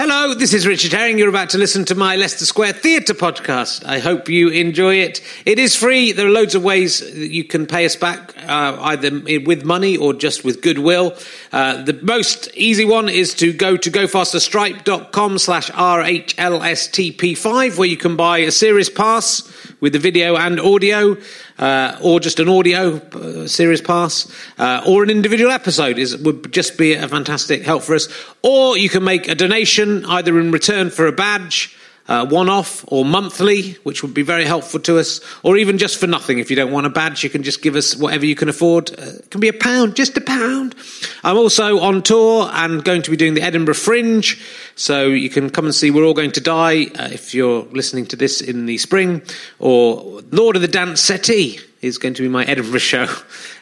Hello, this is Richard Herring. You're about to listen to my Leicester Square Theatre podcast. I hope you enjoy it. It is free. There are loads of ways that you can pay us back, uh, either with money or just with goodwill. Uh, the most easy one is to go to gofasterstripe.com slash RHLSTP5, where you can buy a series pass with the video and audio, uh, or just an audio uh, series pass, uh, or an individual episode is would just be a fantastic help for us. Or you can make a donation either in return for a badge uh, one off or monthly, which would be very helpful to us, or even just for nothing. If you don't want a badge, you can just give us whatever you can afford. Uh, it can be a pound, just a pound. I'm also on tour and going to be doing the Edinburgh Fringe, so you can come and see We're All Going to Die uh, if you're listening to this in the spring, or Lord of the Dance Settee is going to be my Edinburgh show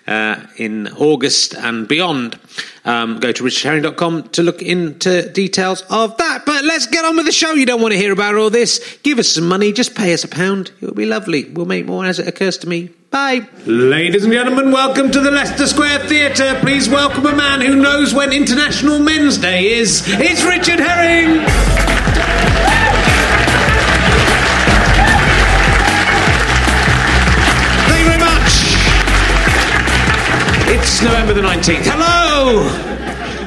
uh, in August and beyond. Um, go to richardherring.com to look into details of that. But let's get on with the show. You don't want to hear about all this. Give us some money. Just pay us a pound. It'll be lovely. We'll make more as it occurs to me. Bye. Ladies and gentlemen, welcome to the Leicester Square Theatre. Please welcome a man who knows when International Men's Day is. It's Richard Herring. It's November the 19th. Hello!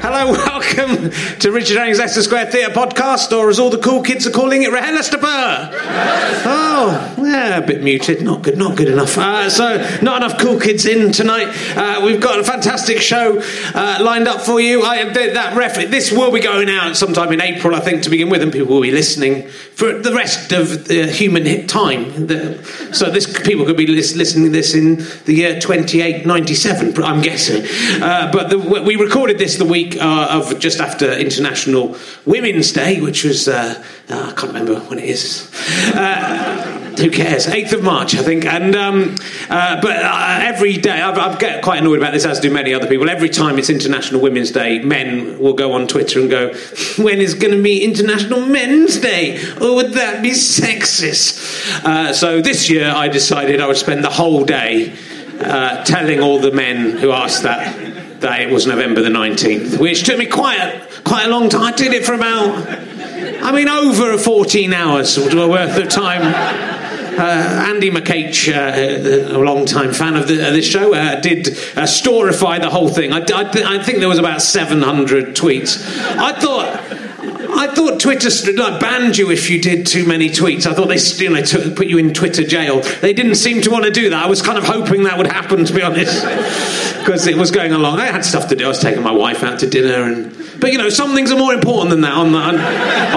Hello, welcome to Richard Herring's Leicester Square Theatre podcast, or as all the cool kids are calling it, Leicester Oh, yeah, a bit muted, not good, not good enough. Uh, so, not enough cool kids in tonight. Uh, we've got a fantastic show uh, lined up for you. I, that ref, this will be going out sometime in April, I think, to begin with, and people will be listening for the rest of the human time. The, so, this people could be listening to this in the year 2897, I'm guessing. Uh, but the, we recorded this the week week uh, of just after International Women's Day, which was, uh, uh, I can't remember when it is. Uh, who cares? 8th of March, I think. And um, uh, But uh, every day, I, I get quite annoyed about this, as do many other people. Every time it's International Women's Day, men will go on Twitter and go, when is going to be International Men's Day? Or would that be sexist? so this year I decided I would spend the whole day telling all the men who asked that that it was November the 19th, which took me quite a, quite a long time. I did it for about, I mean, over 14 hours worth of time. Uh, Andy McCage, uh, a long-time fan of, the, this show, uh, did uh, storify the whole thing. I, I, I, think there was about 700 tweets. I thought I thought Twitter like, banned you if you did too many tweets. I thought they you know, put you in Twitter jail. They didn't seem to want to do that. I was kind of hoping that would happen, to be honest, because it was going along. I had stuff to do. I was taking my wife out to dinner, and but you know, some things are more important than that on on,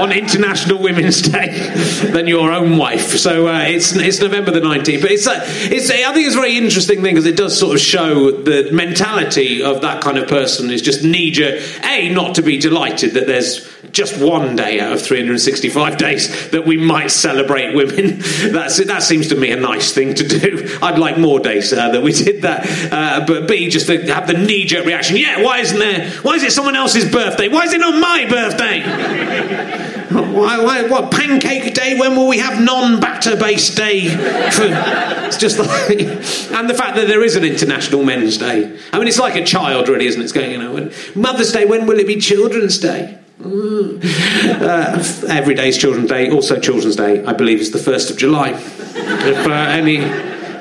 on International Women's Day than your own wife. So uh, it's it's November the nineteenth. But it's uh, it's I think it's a very interesting thing because it does sort of show the mentality of that kind of person is just knee jerk. A not to be delighted that there's just one day out of 365 days that we might celebrate women. That's that seems to me a nice thing to do. I'd like more days uh, that we did that. Uh, but B, just to have the knee jerk reaction. Yeah, why isn't there? Why is it someone else's birthday? Why is it not my birthday? Why, why, what pancake day? When will we have non-batter based day? It's just like, and the fact that there is an International Men's Day. I mean, it's like a child, really, isn't it? It's going, you know, Mother's Day. When will it be Children's Day? Uh, every day is Children's Day. Also, Children's Day, I believe, is the 1st of July. if uh, any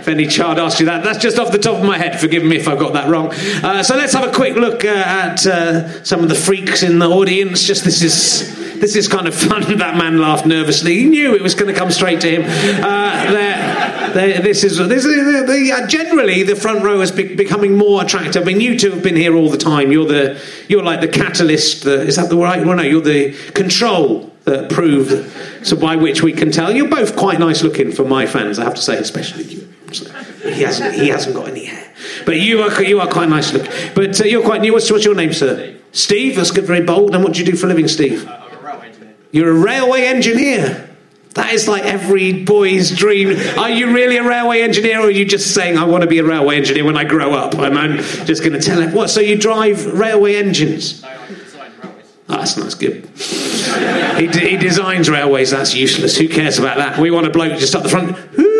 if any child asks you that. That's just off the top of my head. Forgive me if I got that wrong. Uh, so let's have a quick look uh, at uh, some of the freaks in the audience. Just this is this is kind of fun. that man laughed nervously. He knew it was going to come straight to him. Uh, this is this is the, uh, generally the front row is be- becoming more attractive. I mean, you two have been here all the time. You're the you're like the catalyst. The, is that the right? Well, no, you're the control that proved so by which we can tell you're both quite nice looking for my fans. I have to say, especially you. He hasn't, he hasn't got any hair. But you are, you are quite nice looking. But uh, you're quite new. What's, what's your name, sir? Steve. Steve. That's good, very bold. And what do you do for a living, Steve? Uh, I'm a railway engineer. You're a railway engineer. That is like every boy's dream. Are you really a railway engineer, or are you just saying, I want to be a railway engineer when I grow up? And I'm just going to tell him, what? So you drive railway engines? No, I design railways. Oh, that's nice, good. he, d- he designs railways, that's useless. Who cares about that? We want a bloke just up the front. That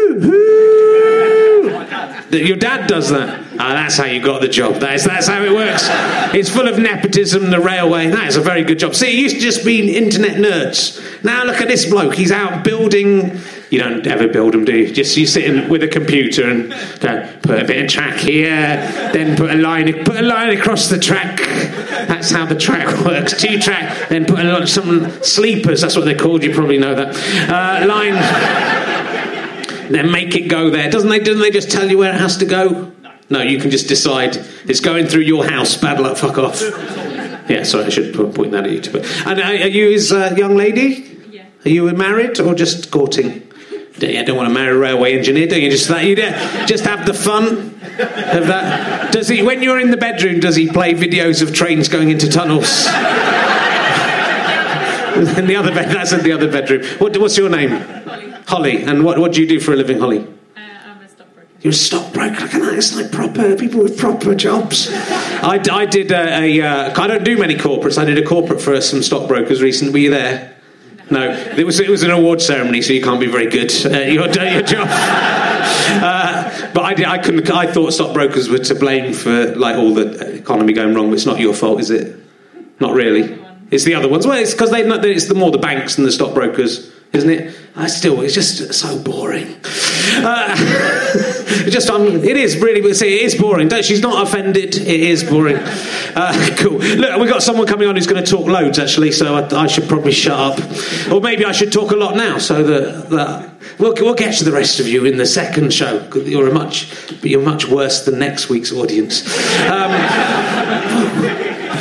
your dad does that. Ah, that's how you got the job. That is, that's how it works. It's full of nepotism, the railway. That is a very good job. See, it used to just be internet nerds. Now look at this bloke. He's out building. You don't ever build them, do you? Just you sit in with a computer and go, put a bit of track here, then put a line, put a line across the track. That's how the track works. Two track, then put a lot of some sleepers. That's what they're called. You probably know that uh, line then make it go there. Doesn't they? Doesn't they just tell you where it has to go? No, you can just decide it's going through your house. Bad luck. Fuck off. Yeah, sorry, I should point that at you. Too. And are you his uh, young lady? Yeah. Are you married or just courting? You don't want to marry a railway engineer, do you? Just that you just have the fun of that. Does he? When you're in the bedroom, does he play videos of trains going into tunnels? in the other bed, that's in the other bedroom. What, what's your name? Holly. And what, what do you do for a living, Holly? Uh, I'm a stockbroker. You're a stockbroker. Look at that. It's like proper people with proper jobs. I, I did a, a uh, I don't do many corporates. I did a corporate for some stockbrokers recently. Were you there? No, it was it was an award ceremony, so you can't be very good at your, your job. Uh, but I, did, I couldn't. I thought stockbrokers were to blame for like all the economy going wrong. But it's not your fault, is it? Not really. It's the other ones. Well, it's because they. It's the more the banks and the stockbrokers, isn't it? I still. It's just so boring. Uh, just um, it is really. See, it is boring. Don't, she's not offended. It is boring. Uh, cool. Look, we've got someone coming on who's going to talk loads actually. So I, I, should probably shut up, or maybe I should talk a lot now. So that, that we'll, we'll get to the rest of you in the second show. You're a much, you're much worse than next week's audience. Um,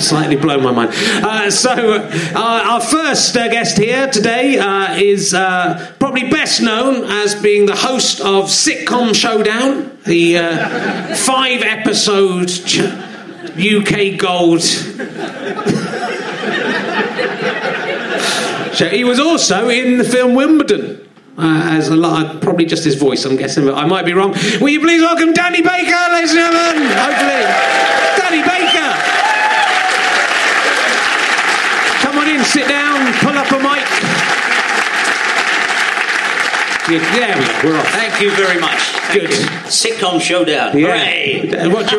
slightly blown my mind. Uh, so, uh, our first uh, guest here today uh, is uh, probably best known as being the host of Sitcom Showdown, the uh, five episode ch- UK Gold. he was also in the film Wimbledon. Uh, as a lot, probably just his voice, I'm guessing, but I might be wrong. Will you please welcome Danny Baker, ladies and gentlemen? Hopefully, Danny Baker. Come on in, sit down, pull up a mic. Yeah, there we go. We're off. Thank you very much. Thank Good. you. Sitcom showdown. Hooray! Yeah. What you-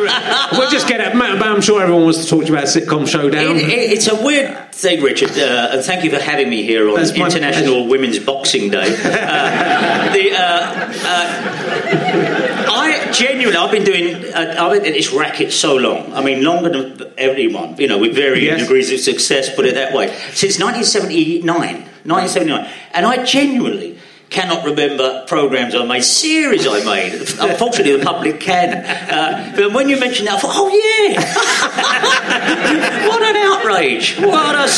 we'll just get it. I'm sure everyone wants to talk to you about sitcom showdown. It, it, it's a weird thing, Richard, uh, and thank you for having me here on That's International Women's Boxing Day. Uh, the, uh, uh, genuinely, I've been doing, uh, I've been at this racket so long. I mean, longer than everyone, you know, with varying Yes. degrees of success, put it that way. Since 1979. 1979. And I genuinely cannot remember programs I made, series I made. Unfortunately, the public can. Uh, but when you mentioned that, I thought, oh yeah, what an outrage! What a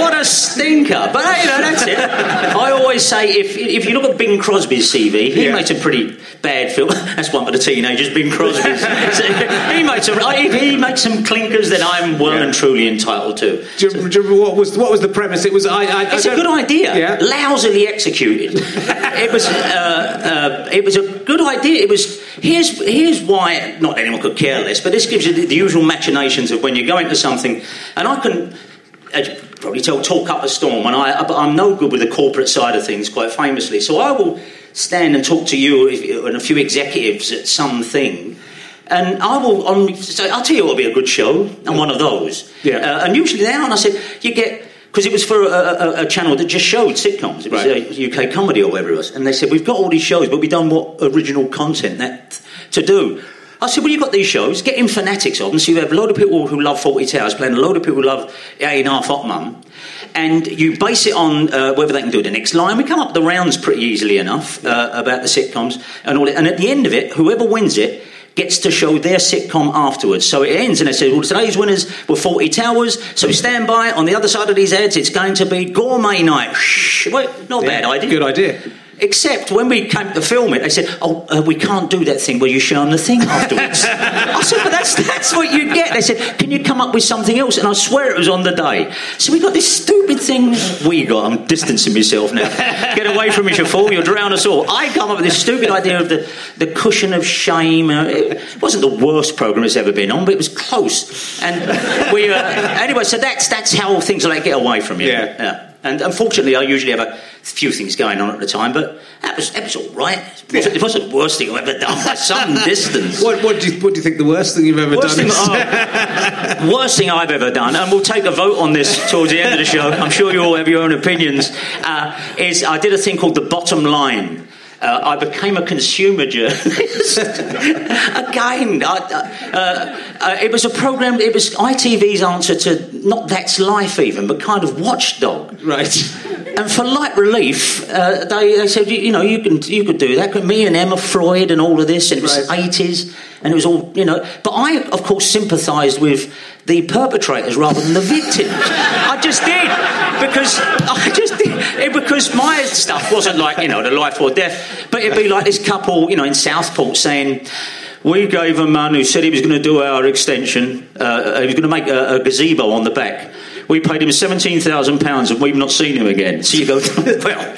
what a stinker! But you know, that's it. I always say if if you look at Bing Crosby's CV, he Yeah. made some pretty bad film. That's one for the teenagers, Bing Crosby's. So he made some. If he makes some clinkers, then I'm well and truly entitled to. Do you, do you what was what was the premise? It was I. I It's I a good idea. Yeah. Lousily executed. It was. Uh, uh, it was a good idea. It was. Here's here's why. Not anyone could care less, but this gives you the, the usual machinations of when you go into something, and I can. As you probably tell, talk up a storm, and I, but I'm no good with the corporate side of things, quite famously. So I will stand and talk to you and a few executives at something, and I will on. So I'll tell you what'll be a good show. I'm one of those. Yeah. Uh, and usually they are. And I said, you get because it was for a, a, a channel that just showed sitcoms. It was Right. a UK comedy or whatever it was. And they said, we've got all these shows, but we don't want original content that to do. I said, well, you've got these shows, get in fanatics of them. So you have a load of people who love Fawlty Towers playing a load of people who love Ain't Half Hot Mum. And you base it on uh, whether they can do the next line. We come up the rounds pretty easily enough uh, about the sitcoms and all it. And at the end of it, whoever wins it gets to show their sitcom afterwards. So it ends and they say, well, today's winners were Fawlty Towers, so hmm. stand by. On the other side of these heads, it's going to be Gourmet Night. Shh, wait, not a bad idea. Good idea. Except when we came to film it, they said, "Oh, uh, we can't do that thing where you show them the thing afterwards." I said, "But that's that's what you get." They said, "Can you come up with something else?" And I swear it was on the day. So we got this stupid thing. We got. I'm distancing myself now. Get away from me, you fool! You'll drown us all. I come up with this stupid idea of the the cushion of shame. Uh, it wasn't the worst program it's ever been on, but it was close. And we uh, anyway. So that's that's how things like that get away from you. Yeah. yeah. And unfortunately, I usually have a few things going on at the time, but that was, that was all right. It wasn't, it wasn't the worst thing I've ever done by some distance. What, what, do you, what do you think the worst thing you've ever Worst done thing, is? oh, worst thing I've ever done, and we'll take a vote on this towards the end of the show. I'm sure you all have your own opinions. Uh, is I did a thing called the bottom line. Uh, I became a consumer journalist. Again, I, uh, uh, it was a program. It was ITV's answer to not that's life even, but kind of watchdog. right. And for light relief, uh, they, they said, you, you know, you can you could do that. Me and Emma Freud and all of this, and it was Right. eighties, and it was all you know. But I, of course, sympathised with the perpetrators rather than the victims. I just did because I just it because my stuff wasn't like you know the life or death, but it'd be like this couple, you know, in Southport saying. We gave a man who said he was going to do our extension. Uh, he was going to make a, a gazebo on the back. We paid him seventeen thousand pounds, and we've not seen him again. So you go, well,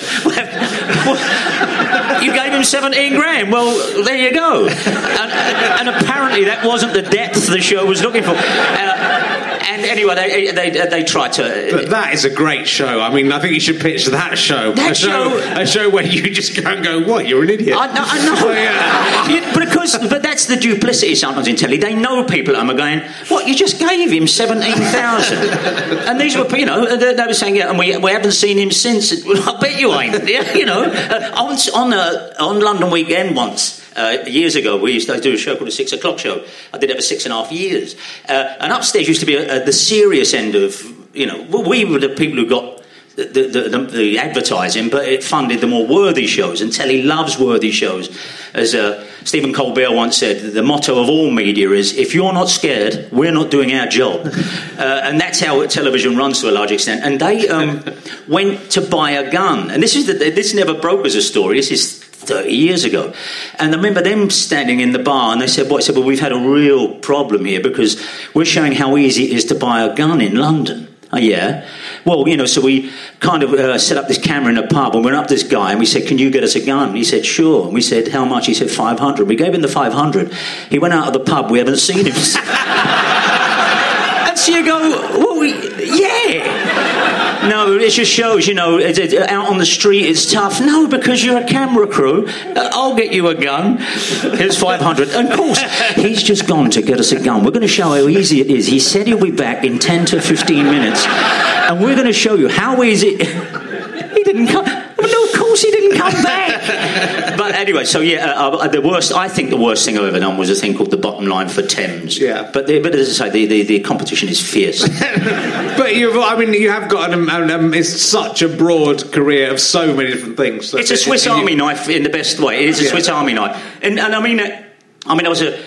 you gave him seventeen grand. Well, there you go. And, and apparently, that wasn't the depth the show was looking for. Uh, and anyway, they, they, they tried to. But that is a great show. I mean, I think you should pitch that show. That a show, show- a show where you just go and go, "What? You're an idiot." I know, I know. Yeah. But because, but that's the duplicity sometimes in telly. They know people at home are going, "What? You just gave him seventeen thousand? and these were, you know, they, they were saying, "Yeah, and we, we haven't seen him since." Well, I bet you ain't. Yeah, you know, uh, on on, uh, on London Weekend once. Uh, years ago, we used to do a show called the Six O'clock Show. I did it for six and a half years. Uh, and upstairs used to be a, a, the serious end of, you know, we were the people who got the, the, the, the advertising, but it funded the more worthy shows, and Telly loves worthy shows. As uh, Stephen Colbert once said, the motto of all media is if you're not scared, we're not doing our job. uh, and that's how television runs to a large extent. And they um, went to buy a gun. And this, is the, this never broke as a story, this is 30 years ago. And I remember them standing in the bar and they said, What? I said, Well, we've had a real problem here because we're showing how easy it is to buy a gun in London. Oh, yeah. Well, you know, so we kind of uh, set up this camera in a pub and went up this guy and we said, Can you get us a gun? And He said, Sure. And we said, How much? He said, 500. We gave him the 500. He went out of the pub. We haven't seen him. and so you go, Well, we, yeah. No, it just shows, you know, it, it, out on the street it's tough. No, because you're a camera crew. Uh, I'll get you a gun. Here's 500. And of course, he's just gone to get us a gun. We're going to show how easy it is. He said he'll be back in 10 to 15 minutes. And we're going to show you how easy. he didn't come. No, of course he didn't come back. Anyway, so yeah, uh, uh, the worst. I think the worst thing I've ever done was a thing called the bottom line for Thames. Yeah. But the, but as I say, the, the, the competition is fierce. But you've, I mean, you have got an, um, um, it's such a broad career of so many different things. It's a Swiss you- Army knife in the best way. It is a Yeah. Swiss Army knife, and, and I mean, uh, I mean, I was a.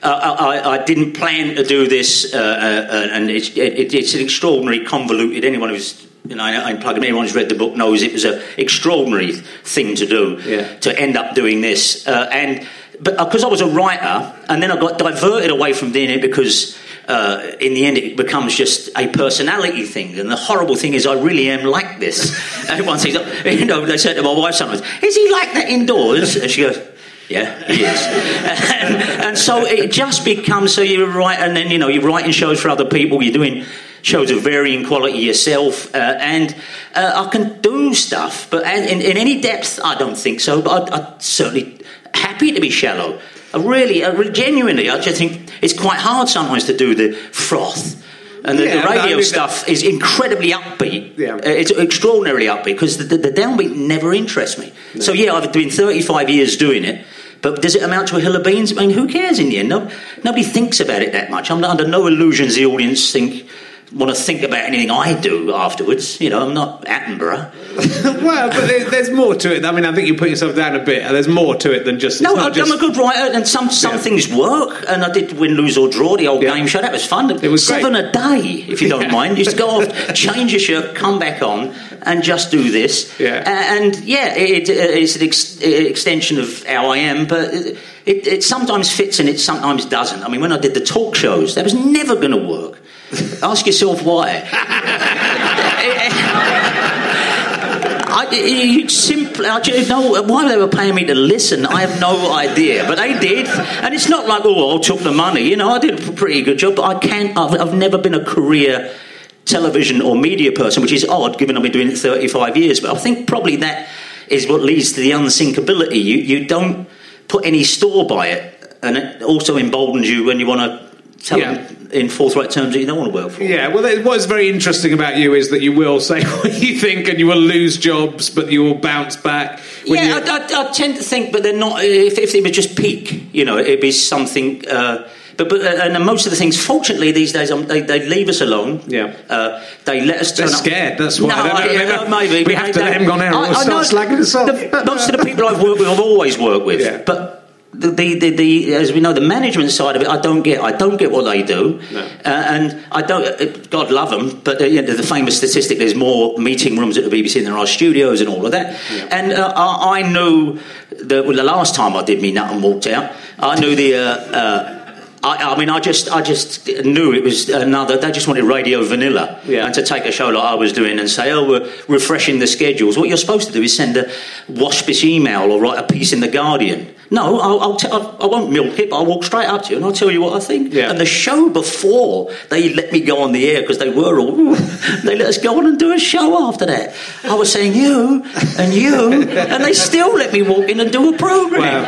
Uh, I, I didn't plan to do this, uh, uh, and it's, it, it's an extraordinary, convoluted. Anyone who's you know, I, I'm plugging. Anyone who's read the book knows it was an extraordinary thing to do. Yeah. To end up doing this, uh, and but because I was a writer, and then I got diverted away from doing it because. Uh, in the end, it becomes just a personality thing, and the horrible thing is, I really am like this. Everyone says, you know, they said to my wife sometimes, "Is he like that indoors?" And she goes, yeah, he is. and, and so it just becomes so you write, and then you know you're writing shows for other people. You're doing shows of varying quality yourself, uh, and uh, I can do stuff, but in, in any depth, I don't think so. But I, I'm certainly happy to be shallow. I really, I really, genuinely, I just think it's quite hard sometimes to do the froth. And the, Yeah, the but I radio mean, stuff is incredibly upbeat. Yeah. Uh, It's extraordinarily upbeat because the, the, the downbeat never interests me. So, yeah, I've been 35 years doing it. But does it amount to a hill of beans? I mean, who cares in the end? No, nobody thinks about it that much. I'm under no illusions the audience think want to think about anything I do afterwards. You know, I'm not Attenborough. well, but there, there's more to it. I mean, I think you put yourself down a bit. There's more to it than just. No, it's not I'm a good writer, and some some Yeah. things work. And I did win, lose or draw the old Yeah. game show. That was fun. It was seven great. a day, if you don't Yeah. mind. Used to go off, change your shirt, come back on, and just do this. Yeah. And yeah, it, it, uh, it's an ex, uh, extension of how I am, but. It, it, it sometimes fits and it sometimes doesn't. I mean, when I did the talk shows, that was never going to work. Ask yourself why. I, you simply, I don't know why they were paying me to listen. I have no idea, but they did, and it's not like oh, I took the money. You know, I did a pretty good job, but I can't. I've, I've never been a career television or media person, which is odd given I've been doing it 35 years. But I think probably that is what leads to the unsinkability. You, you don't put any store by it, and it also emboldens you when you want to tell Yeah. them in forthright terms that you don't want to work for. Yeah, well, what's very interesting about you is that you will say what you think and you will lose jobs, but you will bounce back. Yeah, I, I, I tend to think, but they're not. If, if it was just peak, you know, it'd be something. Uh, but but uh, and most of the things, fortunately, these days um, they, they leave us alone. Yeah. uh, they let us. They're turn up- scared, that's why. No, I- they uh, maybe we have to let 'em go now. or we'll start slagging us off. The, most of the people I've worked with, I've always worked with, Yeah. but. The, the, the, the, as we know, the management side of it, I don't get. I don't get what they do, No. uh, and I don't. Uh, God love them, but uh, you know, the famous statistic: there's more meeting rooms at the BBC than there are studios and all of that. And uh, I, I knew that well, the last time I did me nut and walked out, I knew the. Uh, uh, I, I mean, I just, I just knew it was another. They just wanted radio vanilla, Yeah. and to take a show like I was doing and say, "Oh, we're refreshing the schedules." What you're supposed to do is send a waspish email or write a piece in the Guardian. No, I'll, I'll t- I'll, I won't milk it, but I'll walk straight up to you and I'll tell you what I think. Yeah. And the show before they let me go on the air because they were all, they let us go on and do a show after that. I was saying you and you, and they still let me walk in and do a program.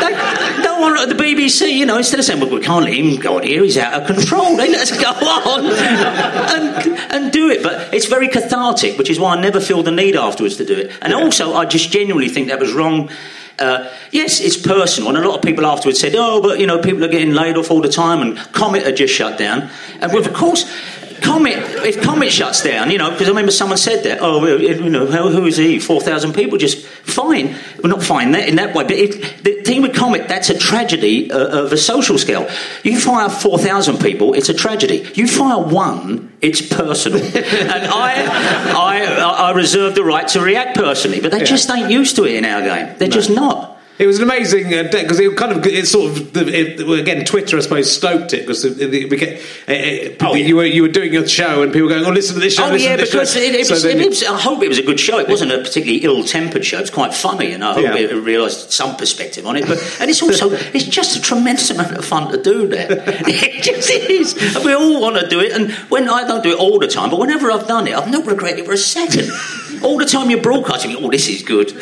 They, no one at the BBC, you know, instead of saying, well, we can't let him go on here, he's out of control, they let us go on and, and do it. But it's very cathartic, which is why I never feel the need afterwards to do it. And also, I just genuinely think that was wrong. Uh, yes, it's personal, and a lot of people afterwards said, "Oh, but you know, people are getting laid off all the time, and Comet had just shut down." And with, of course, Comet, if Comet shuts down, you know, because I remember someone said that. Oh, you know, who is he? Four thousand people, just fine. Well, not fine that, in that way, but it, the thing with Comet, that's a tragedy uh, of a social scale. You fire four thousand people, it's a tragedy. You fire one, it's personal, and I, I, I reserve the right to react personally. But they Yeah. just ain't used to it in our game. They're just not. It was an amazing uh, because it kind of it sort of it, again Twitter I suppose stoked it because it, it became, it, it, Oh, you were you were doing your show and people were going oh listen to this show Oh yeah, because it, it So was, it was, I hope it was a good show. It wasn't a particularly ill-tempered show. It's quite funny, and I hope Yeah. it realised some perspective on it. But and it's also it's just a tremendous amount of fun to do that. It just is. And we all want to do it, and when I don't do it all the time, but whenever I've done it, I've not regretted it for a second. All the time you're broadcasting, oh, this is good.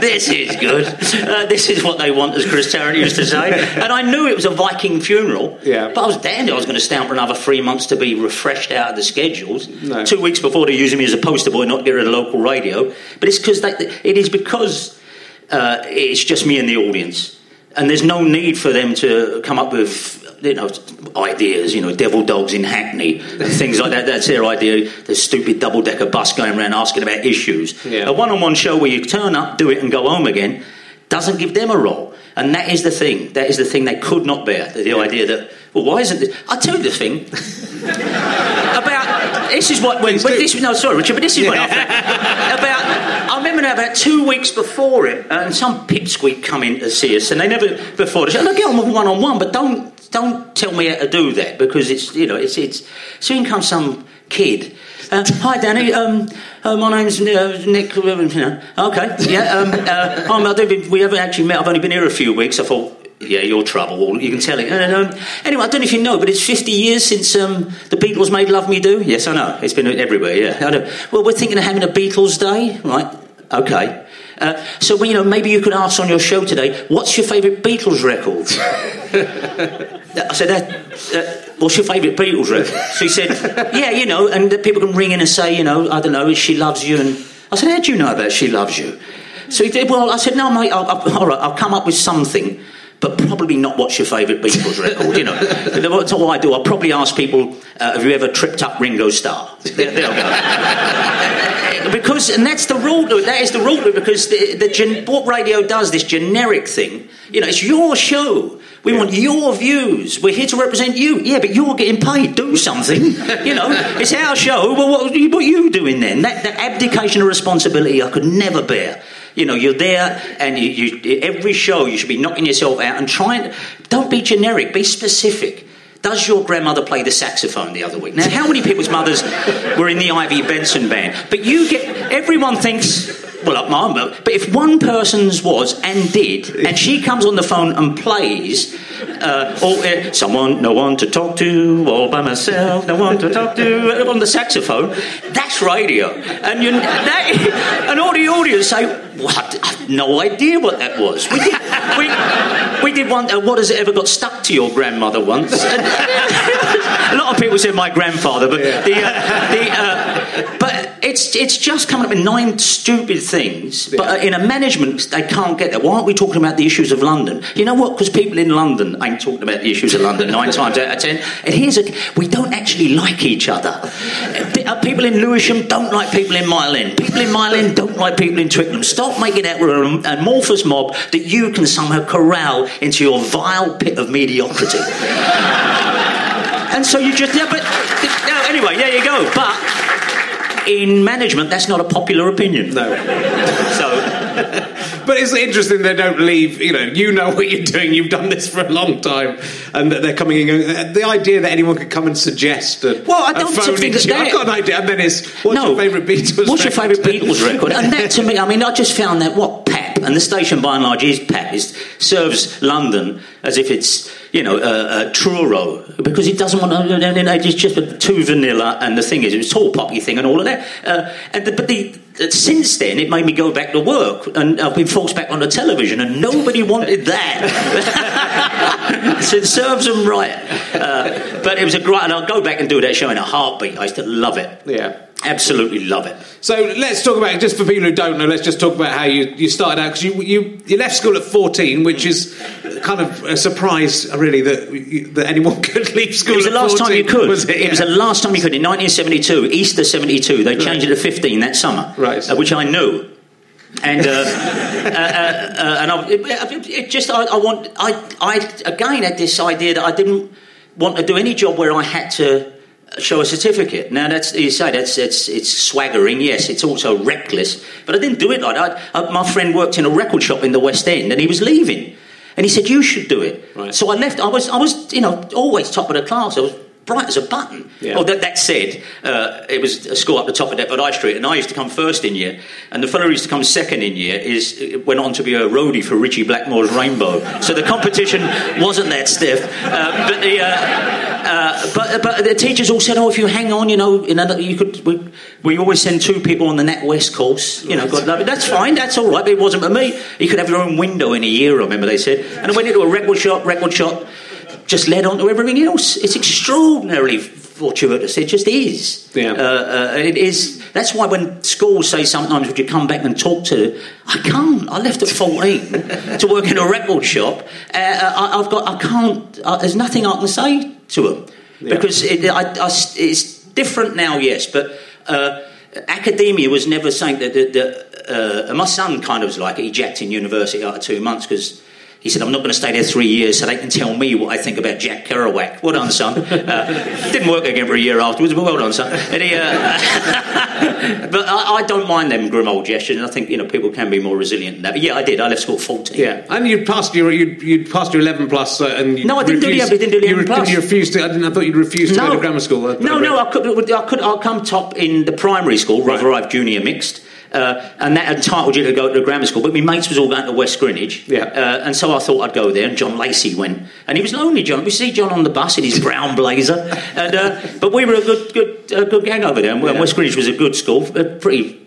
this is good. Uh, this is what they want, as Chris Tarrant used to say. And I knew it was a Viking funeral. Yeah. But I was damned I was going to stay on for another three months to be refreshed out of the schedules. No. Two weeks before they're using me as a poster boy, not get rid of local radio. But it's because it is because uh, it's just me and the audience, and there's no need for them to come up with. You know, ideas. You know, devil dogs in Hackney, things like that. That's their idea. The stupid double decker bus going around asking about issues. Yeah. A one-on-one show where you turn up, do it, and go home again doesn't give them a role. And that is the thing. That is the thing they could not bear. The, the idea that, well, why isn't this? I'll tell you the thing about. This is what when, when this. No, sorry, Richard, but this is what I about. I remember now about two weeks before it, uh, and some pipsqueak come in to see us, and they never before. They said, "Look, get on with one on one, but don't don't tell me how to do that because it's you know it's it's." Soon comes some kid. Uh, hi, Danny. Um, uh, my name's uh, Nick. uh, You know, okay, yeah. Um, uh, I don't, we haven't actually met. I've only been here a few weeks. I thought, yeah, you're trouble. You can tell it. And, um, anyway, I don't know if you know, but it's 50 years since um, the Beatles made "Love Me Do." Yes, I know. It's been everywhere. Yeah. Well, we're thinking of having a Beatles Day, right? Okay. Uh, so, well, you know, maybe you could ask on your show today, what's your favourite Beatles record? I said, that, uh, what's your favourite Beatles record? So he said, yeah, you know, and people can ring in and say, you know, I don't know, She Loves You. And I said, how do you know about She Loves You? So he did, well, I said, no, mate, I'll, I'll, all right, I'll come up with something, but probably not what's your favourite Beatles record, you know. That's what I do. I'll probably ask people, uh, have you ever tripped up Ringo Starr? Because, and that's the rule that is the rule because the, the gen, what radio does, this generic thing, you know, it's your show. We want your views. We're here to represent you. Yeah, but you're getting paid. Do something. You know, it's our show. Well, what, what are you doing then? That, that abdication of responsibility I could never bear. You know, you're there, and you, you, every show you should be knocking yourself out and trying. Don't be generic. Be specific. Does your grandmother play the saxophone the other week? Now, how many people's mothers were in the Ivy Benson band? But you get everyone thinks. Well, up my own, but if one person's was and did, and she comes on the phone and plays, uh, uh, someone, no one to talk to, all by myself, no one to talk to, on the saxophone. That's radio. And, you, that, and all the audience say, what? I have no idea what that was. We did, we, we did one, uh, what has it ever got stuck to your grandmother once? a lot of people said my grandfather, but the, uh, the uh, but it's it's just coming up with nine stupid things. But uh, in a management, they can't get there. Why aren't we talking about the issues of London? You know what? Because people in London ain't talking about the issues of London nine times out of ten. And here's a we don't actually like each other. Uh, People in Lewisham don't like people in Mile End. People in Mile End don't like people in Twickenham. Stop making that we're an amorphous mob that you can somehow corral into your vile pit of mediocrity. And so you just, yeah, but no, anyway, there you go. But in management, that's not a popular opinion. No. So, But it's interesting they don't leave. You know, you know what you're doing. You've done this for a long time, and that they're coming in. Going, uh, the idea that anyone could come and suggest a, Well, I don't phone think that I've got an idea, and then it's what's no. your favourite Beatles? What's your favourite Beatles record? And that to me, I mean, I just found that what pap, and the station by and large is pap, is serves London as if it's you know uh, Truro because it doesn't want to. It's just too vanilla, and the thing is, it was tall poppy thing and all of that. Uh, and the, but the uh, since then, it made me go back to work, and I've been forced back onto television, and nobody wanted that. so it serves them right. Uh, but it was a great, and I'll go back and do that show in a heartbeat. I used to love it. Yeah. Absolutely love it. So let's talk about just for people who don't know. Let's just talk about how you, you started out because you, you you left school at fourteen, which is kind of a surprise, really, that you, that anyone could leave school. It was the last time you could. Was it? was the last time you could. In 1972, Easter 72, they changed it to 15 that summer, Right. uh, which I knew. And uh, uh, uh, uh, and I, it, it just I, I want I I again had this idea that I didn't want to do any job where I had to show a certificate. Now that's you say that's it's it's swaggering. Yes, it's also reckless. But I didn't do it like that. I, my friend worked in a record shop in the West End, and he was leaving, and he said you should do it. Right. So I left. I was I was you know always top of the class. I was bright as a button. Yeah. Oh, that, that said, uh, it was a school up the top of Deptford High Street, and I used to come first in year, and the fellow who used to come second in year is went on to be a roadie for Ritchie Blackmore's Rainbow. So the competition wasn't that stiff, uh, but the. Uh, uh, but, but the teachers all said, "Oh, if you hang on, you know, in another, you could." We, we always send two people on the Nat West course. You know, God love it. That's fine. That's all right. But it wasn't for me. You could have your own window in a year. I remember they said, and I went into a record shop. Record shop just led on to everything else. It's extraordinarily fortuitous. It just is. Yeah. Uh, uh, it is. That's why when schools say sometimes, "Would you come back and talk to?" I can't. I left at fourteen to work in a record shop. Uh, I, I've got. I can't. Uh, there's nothing I can say to them Yeah. because it, I, I, it's different now. Yes, but. Uh, Academia was never something that, that, that uh, my son kind of was like it. He jacked in university after two months because he said, I'm not going to stay there three years so they can tell me what I think about Jack Kerouac. Well done, son. Uh, didn't work again for a year afterwards, but well done, son. He, uh, but I, I don't mind them grim old gestures, and I think you know people can be more resilient than that. But yeah, I did. I left school at 14. Yeah, and you passed your you you passed your eleven plus, uh, and you No, I didn't do the- I didn't do the you 11 plus. You refused to. I, didn't, I thought you'd refused to go to grammar school. I- No, no. I could, I could, I'll come top in the primary school, Rotherhithe Junior Mixed. Uh, and that entitled you to go to grammar school, but my mates was all going to West Greenwich, Yeah. uh, and so I thought I'd go there. And John Lacey went, and he was lonely. John, we see John on the bus in his brown blazer, and uh, but we were a good, good, uh, good gang over there. And Yeah. West Greenwich was a good school, pretty.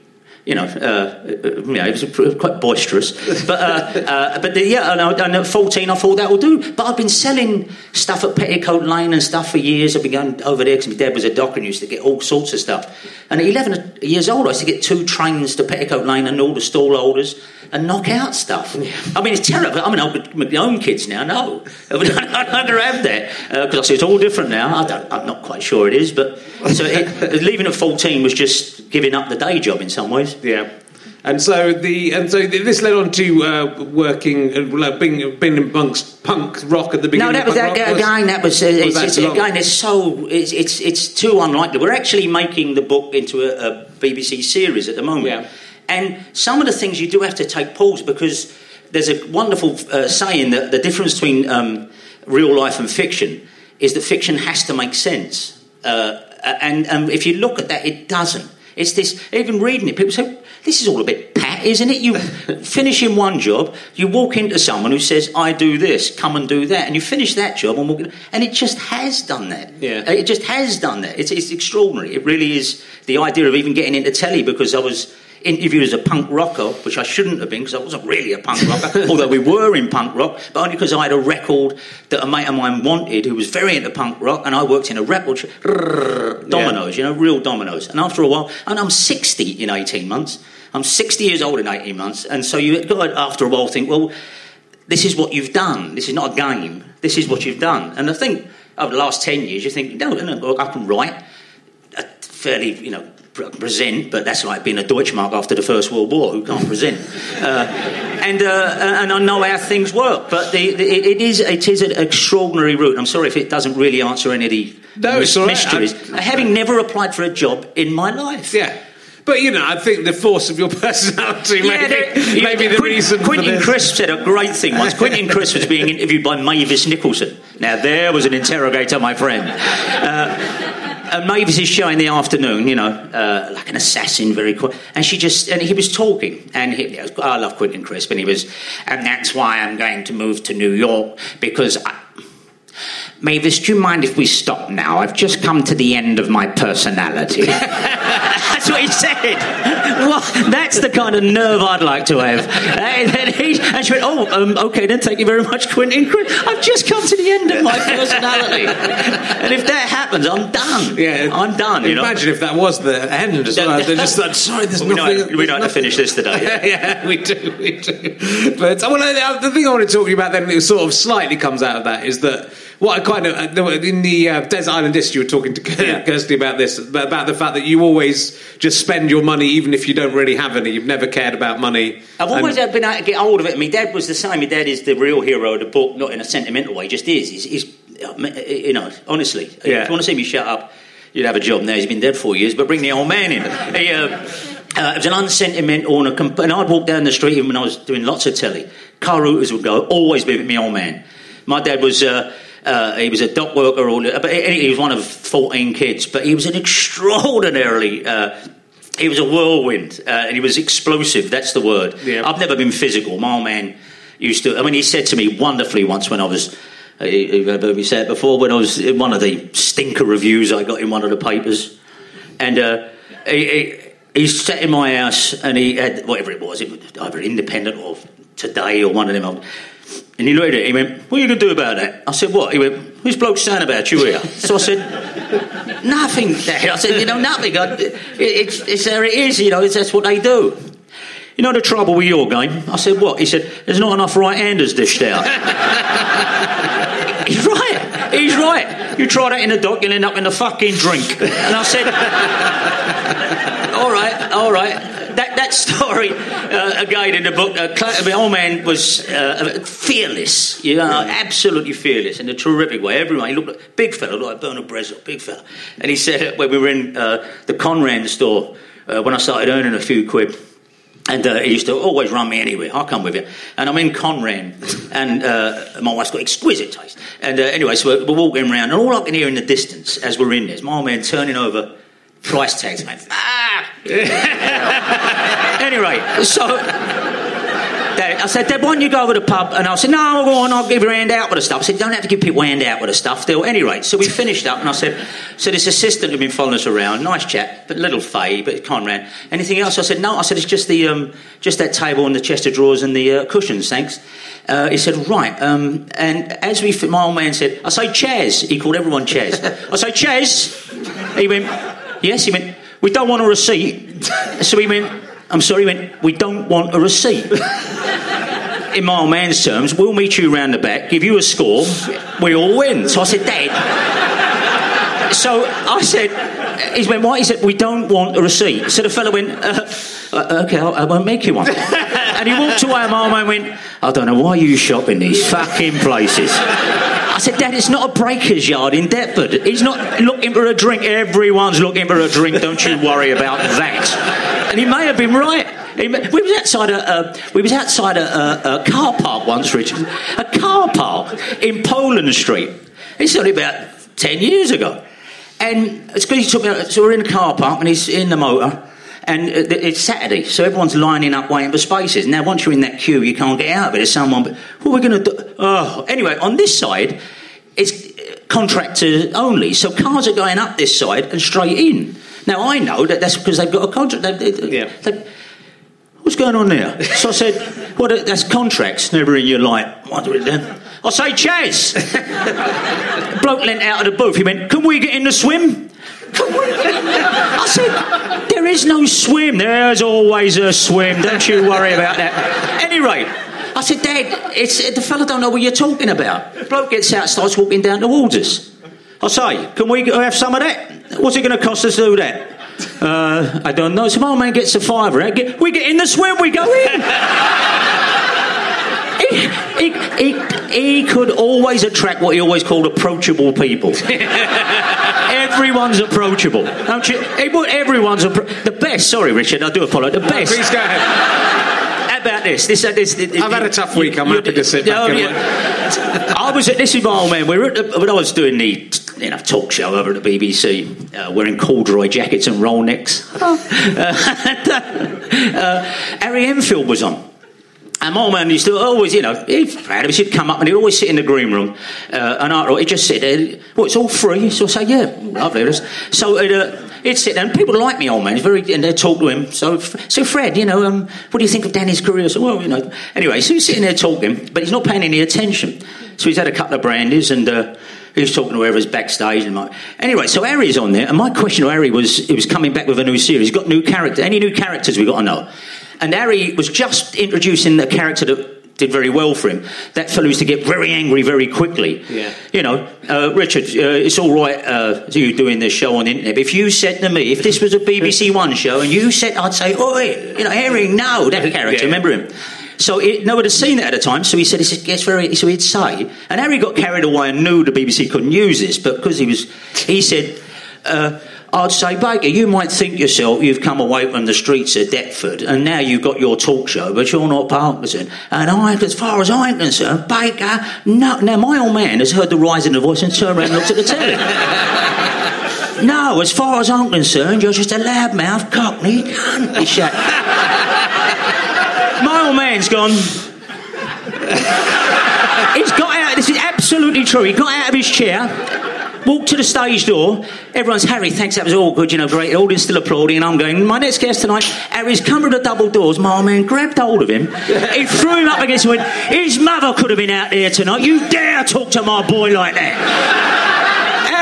You know, uh, uh, you know, it was quite boisterous, but uh, uh, but the, yeah, and, at fourteen, I thought that will do. But I've been selling stuff at Petticoat Lane and stuff for years. I've been going over there because my dad was a docker and used to get all sorts of stuff. And at eleven years old, I used to get two trains to Petticoat Lane and all the stall holders and knock out stuff. I mean, it's terrible. I mean, got my own kids now. No, I would never have that because I see it's all different now. I don't, I'm not quite sure it is, but so it, leaving at fourteen was just giving up the day job in some ways. Yeah. And so the and so this led on to uh, working, uh, being being amongst punk rock at the beginning. No, that was that, again. That was, uh, it's, that it's, again. It's so it's, it's it's too unlikely. We're actually making the book into a, a BBC series at the moment, Yeah. And some of the things you do have to take pause because there's a wonderful uh, saying that the difference between um, real life and fiction is that fiction has to make sense, uh, and and if you look at that, it doesn't. It's this, even reading it, people say, this is all a bit pat, isn't it? You finish in one job, you walk into someone who says, I do this, come and do that, and you finish that job and walk in, and it just has done that. Yeah. It just has done that. It's, it's extraordinary. It really is the idea of even getting into telly because I was interviewed as a punk rocker, which I shouldn't have been because I wasn't really a punk rocker, although we were in punk rock, but only because I had a record that a mate of mine wanted who was very into punk rock, and I worked in a record shop, dominoes, you know, real dominoes. And after a while, and I'm 60 in 18 months. I'm 60 years old in 18 months, and so you got to, after a while think, well, this is what you've done. This is not a game. This is what you've done. And I think over the last 10 years, you think, no, no, I can write a fairly, you know, present, but that's like being a Deutschmark after the First World War, who can't present. Uh, and, uh, and I know how things work, but the, the, it is it is an extraordinary route. I'm sorry if it doesn't really answer any of the No, it's all right. mysteries. I'm- Having never applied for a job in my life. Yeah. But you know, I think the force of your personality Yeah, maybe, maybe the Quin- reason Quentin. Crisp said a great thing once. Quentin Crisp was being interviewed by Mavis Nicholson. Now there was an interrogator, my friend. Uh, and Mavis is showing the afternoon, you know, uh, like an assassin, very quick. And she just, and he was talking, and he, I love Quentin Crisp, and he was, and that's why I'm going to move to New York because. I, Mavis, do you mind if we stop now? I've just come to the end of my personality. that's what he said. Well, that's the kind of nerve I'd like to have. And, and he, and she went, Oh, um, okay, then thank you very much, Quentin. I've just come to the end of my personality. and if that happens, I'm done. Yeah, I'm done. You know? Imagine if that was the end as well. They're just like, sorry, there's we nothing. know, we know how to finish this today. yeah. yeah, we do, we do. But well, uh, the thing I want to talk to you about then, that sort of slightly comes out of that, is that what I kind of uh, in the uh, Desert Island Disc, you were talking to Yeah. Kirsty about this, about the fact that you always just spend your money even if you don't really have any. You've never cared about money. I've And- always been able to get hold of it. My dad was the same. My dad is the real hero of the book, not in a sentimental way. He just is. He's, he's you know, honestly. yeah. If you want to see me shut up, you'd have a job now. He's been dead four years, but bring the old man in. He, uh, uh, it was an unsentimental, and, a comp- and I'd walk down the street even when I was doing lots of telly. Car routers would go, always be with me old man. My dad was. Uh, uh, he was a dock worker, or, but he he was one of 14 kids, but he was an extraordinarily uh, he was a whirlwind uh, and he was explosive. That's the word. Yeah. I've never been physical. My old man used to. I mean, he said to me wonderfully once when I was. Uh, me say it before when I was in one of the stinker reviews I got in one of the papers, and uh, he, he, he sat in my house and he had whatever it was, it was either Independent or Today or one of them. And he looked at it. He went, "What are you going to do about that?" I said, "What?" He went, "Who's bloke saying about you here?" So I said, "Nothing." Dad." I said, "You know, nothing. I, it, it's, it's there. It is. You know, it's, that's what they do." You know the trouble with your game? I said, "What?" He said, "There's not enough right-handers dished out." He's right. He's right. You try that in a dock, you'll end up in a fucking drink. And I said, "All right, all right." That, that story, uh, again in the book, uh, the old man was uh, fearless, you know, absolutely fearless in a terrific way. Everyone, he looked like big fella, like Bernard Bresslaw, big fella. And he said, when we were in uh, the Conran store, uh, when I started earning a few quid, and uh, he used to always run me anywhere. I'll come with you. And I'm in Conran, and uh, my wife's got exquisite taste. And uh, anyway, so we're, we're walking around, and all I can hear in the distance as we're in there is my old man turning over price tags. Man, ah! anyway, so I said, Dad, why don't you go over to the pub? And I said, No, go on, I'll give you a hand out with the stuff. I said, don't have to give people hand out with the stuff. Still, anyway, so we finished up, and I said, So this assistant who'd been following us around, nice chap, but little fay, but Conran. Anything else? I said, No. I said, It's just the um, just that table and the chest of drawers and the uh, cushions, thanks. Uh, he said, Right. Um, and as we, my old man said, I say, Chaz. He called everyone Chaz. I say, Chaz. He went, Yes. He went, We don't want a receipt. So he went, I'm sorry, he went, We don't want a receipt in my old man's terms, we'll meet you round the back, give you a score, we all win. So I said, Dad. So I said, he went, why? He said, we don't want a receipt. So the fellow went, uh, uh, okay, I won't make you one. and he walked away, and my old man went, I don't know why you shop in these fucking places. I said, Dad, it's not a breaker's yard in Deptford. He's not looking for a drink. Everyone's looking for a drink. Don't you worry about that. And he may have been right. We was outside a we was outside a, a, a car park once, Richard. A car park in Poland Street. It's only about ten years ago. And it's because he took me. So we're in the car park, and he's in the motor. And uh, it's Saturday, so everyone's lining up waiting for spaces. Now, once you're in that queue, you can't get out of it. There's someone. But what are we going to do? Oh, anyway, on this side, it's contractors only. So cars are going up this side and straight in. Now I know that that's because they've got a contract. They, they, Yeah. they- what's going on there? So I said, well, that's contracts. Never in your life. I say, Chaz. Bloke leant out of the booth. He went, can we get in the swim? Can we get in? I said, there is no swim. There's always a swim. Don't you worry about that. Anyway, I said, Dad, it's, the fella don't know what you're talking about. Bloke gets out, starts walking down the waters. I say, can we have some of that? What's it going to cost us to do that? Uh, I don't know. So my old man gets a fiver. Get- We get in the swim, we go in. he, he, he, he could always attract what he always called approachable people. Everyone's approachable, don't you? Everyone's appro- the best. Sorry, Richard, I do apologise. The best. Please go ahead. About this? This, uh, this, this I've had a tough week. I'm you- happy to sit back Oh, yeah. I was at this is my old man. We were at the, when I was doing the you know talk show over at the BBC, uh, wearing corduroy jackets and roll necks. uh, and, uh, uh, Harry Enfield was on. And my old man used to always, you know, he'd, he'd come up and he'd always sit in the green room. Uh, and I, he'd just sit there. Well, it's all free. So I say, yeah, lovely. it is." So he'd, uh, he'd sit there, and people like me, old man. He's very, and they'd talk to him. So, so Fred, you know, um, what do you think of Danny's career? So, well, you know. Anyway, so he's sitting there talking, but he's not paying any attention. So he's had a couple of brandies and. Uh, He's talking to whoever's backstage and my anyway. So Harry's on there, and my question to Harry was: he was coming back with a new series. He's got new character. Any new characters we got to know? And Harry was just introducing a character that did very well for him. That fellow used to get very angry very quickly. Yeah. You know, uh, Richard, uh, it's all right uh, you doing this show on the internet. But if you said to me, if this was a BBC One show, and you said, I'd say, "Oi, you know, Harry, no, that character." Yeah. Remember him? So it, no one had seen that at the time. So he said, he said, gets very. So he'd say, and Harry got carried away and knew the BBC couldn't use this, but because he was, he said. Uh, I'd say, Baker, you might think yourself you've come away from the streets of Deptford and now you've got your talk show, but you're not Parkinson. And I, as far as I'm concerned, Baker, no. Now, my old man has heard the rise in the voice and turned around and looked at the telly. no, as far as I'm concerned, you're just a loudmouth cockney cunt. He my old man's gone. He's got out. This is absolutely true. He got out of his chair, walked to the stage door. Everyone's Harry. Thanks, that was all good. You know, great. Audience still applauding, and I'm going. My next guest tonight, Harry's come to the double doors. My old man grabbed hold of him. He threw him up against. Him, His mother could have been out there tonight. You dare talk to my boy like that?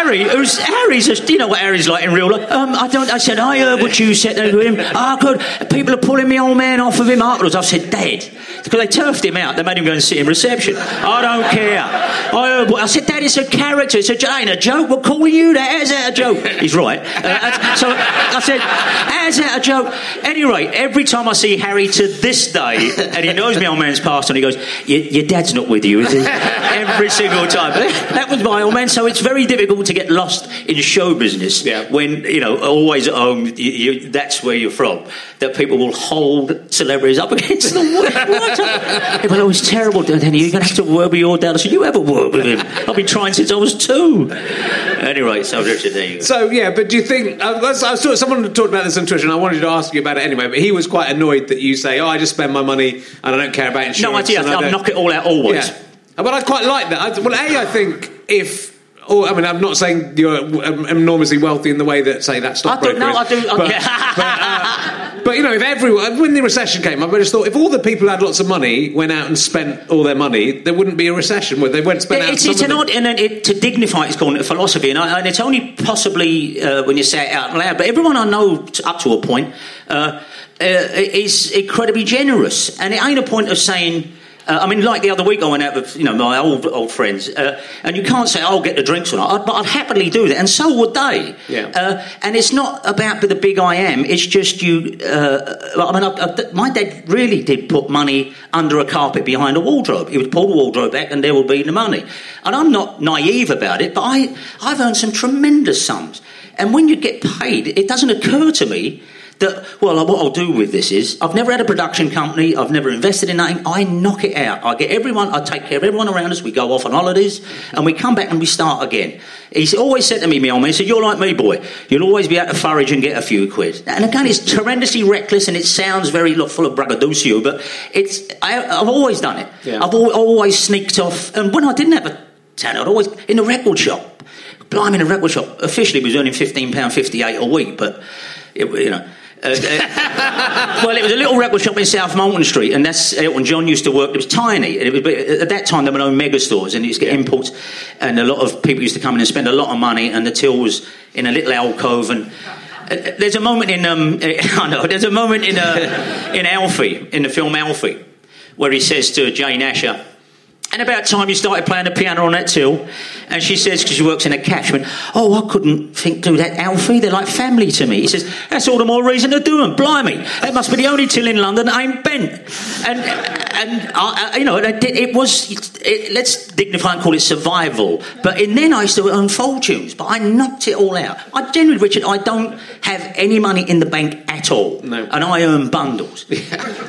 Harry, who's Harry's just, you know what Harry's like in real life. Um, I don't. I said I heard what you said to him. Ah, good. People are pulling me old man off of him afterwards. I said, Dad, because they turfed him out. They made him go and sit in reception. I don't care. I. I said, Dad, it's a character. It's a ain't a joke. We're calling you that. How's that a joke? He's right. Uh, so I said, how's that a joke? Anyway, every time I see Harry to this day, and he knows my old man's passed on, he goes, your, your dad's not with you, is he? every single time. That was my old man. So it's very difficult to get lost in show business Yeah. when you know always at home. You, you, that's where you're from. That people will hold celebrities up against the wall. People, oh, it's terrible, Danny. You're going to have to work with your dad. I said, you ever work with him? I've been trying since I was two. Anyway, so Richard, there you go. So yeah, but do you think I was, I was talking, someone talked about this on Twitter, and I wanted to ask you about it anyway. But he was quite annoyed that you say, "Oh, I just spend my money and I don't care about insurance." No I I'll don't-" knock it all out always. Yeah, but I quite like that. I, well, a I think if. Or, I mean, I'm not saying you're um, enormously wealthy in the way that, say, that I don't know. I do. But, but, uh, but, you know, if everyone, when the recession came up, I just thought if all the people who had lots of money went out and spent all their money, there wouldn't be a recession. Would they? Wouldn't spend out It's, some it's an odd, and it, to dignify it's called it philosophy, and, I, and it's only possibly uh, when you say it out loud. But everyone I know t- up to a point uh, uh, is incredibly generous, and it ain't a point of saying. Uh, I mean, like the other week, I went out with you know my old old friends, uh, and you can't say I'll get the drinks or not, I'd, but I'd happily do that, and so would they. Yeah. Uh, and it's not about the big I am; it's just you. Uh, I mean, I, I, my dad really did put money under a carpet behind a wardrobe. He would pull the wardrobe back, and there would be the money. And I'm not naive about it, but I I've earned some tremendous sums. And when you get paid, it doesn't occur to me that, well, what I'll do with this is, I've never had a production company, I've never invested in nothing, I knock it out. I get everyone, I take care of everyone around us, we go off on holidays, and we come back and we start again. He's always said to me, me old man, he said, you're like me, boy. You'll always be able to forage and get a few quid. And again, it's tremendously reckless and it sounds very full of braggadocio, but it's, I, I've always done it. Yeah. I've al- always sneaked off, and when I didn't have a tenner, I'd always, in a record shop, blimey, in a record shop, officially was earning £15.58 a week, but, it, you know, uh, uh, well, it was a little record shop in South Molton Street, and that's Elton John used to work. It was tiny, and it was, at that time there were no mega stores, and it used to get imports, and a lot of people used to come in and spend a lot of money, and the till was in a little alcove, and uh, there's a moment in um, I know there's a moment in uh, in Alfie in the film Alfie where he says to Jane Asher. And about time you started playing the piano on that till, and she says, because she works in a cash, she went, Oh, I couldn't think do that, Alfie. They're like family to me. He says, That's all the more reason to do them. Blimey, that must be the only till in London that ain't bent. And and I, I- you know, it, it was. It, let's dignify and call it survival. But and then I used to earn fortunes, but I knocked it all out. I genuinely, Richard, I don't have any money in the bank at all, No. and I earn bundles.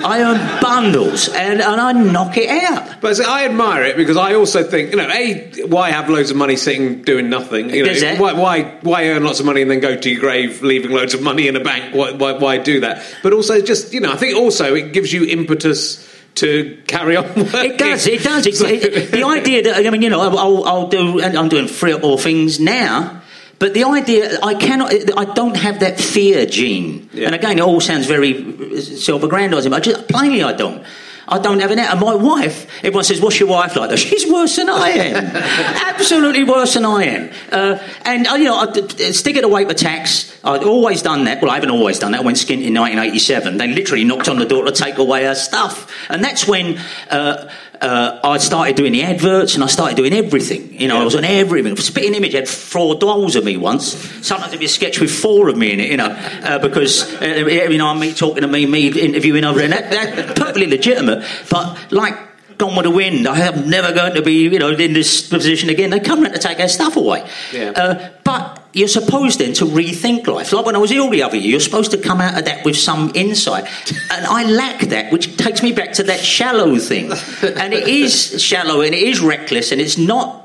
I earn bundles, and, and I knock it out. But see, I admire it because I also think, you know, a why have loads of money sitting doing nothing? You know, why, why why earn lots of money and then go to your grave leaving loads of money in a bank? Why, why, why do that? But also, just you know, I think also it gives you impetus to carry on. Working. It does. It does. It, it- the idea that I mean, you know, I'll, I'll do. And I'm doing three or four things now. But the idea, I cannot, I don't have that fear gene. Yeah. And again, it all sounds very self-aggrandizing. But I just, plainly, I don't. I don't have an. And my wife, everyone says, "What's your wife like?" She's worse than I am. Absolutely worse than I am. Uh, and uh, you know, I, I stick it away for tax. I'd always done that. Well, I haven't always done that. I went skint in 1987. They literally knocked on the door to take away her stuff, and that's when. Uh, uh, I started doing the adverts and I started doing everything. You know, I was on everything. Spitting Image had four dolls of me once. Sometimes there'd be a sketch with four of me in it, you know, uh, because, uh, you know, me talking to me, me interviewing over, and that, that perfectly legitimate. But like Gone with the Wind, I am never going to be, you know, in this position again. They come around to take our stuff away. Yeah. Uh, but you're supposed then to rethink life. Like when I was ill the other year, you're supposed to come out of that with some insight. And I lack that, which takes me back to that shallow thing. And it is shallow and it is reckless and it's not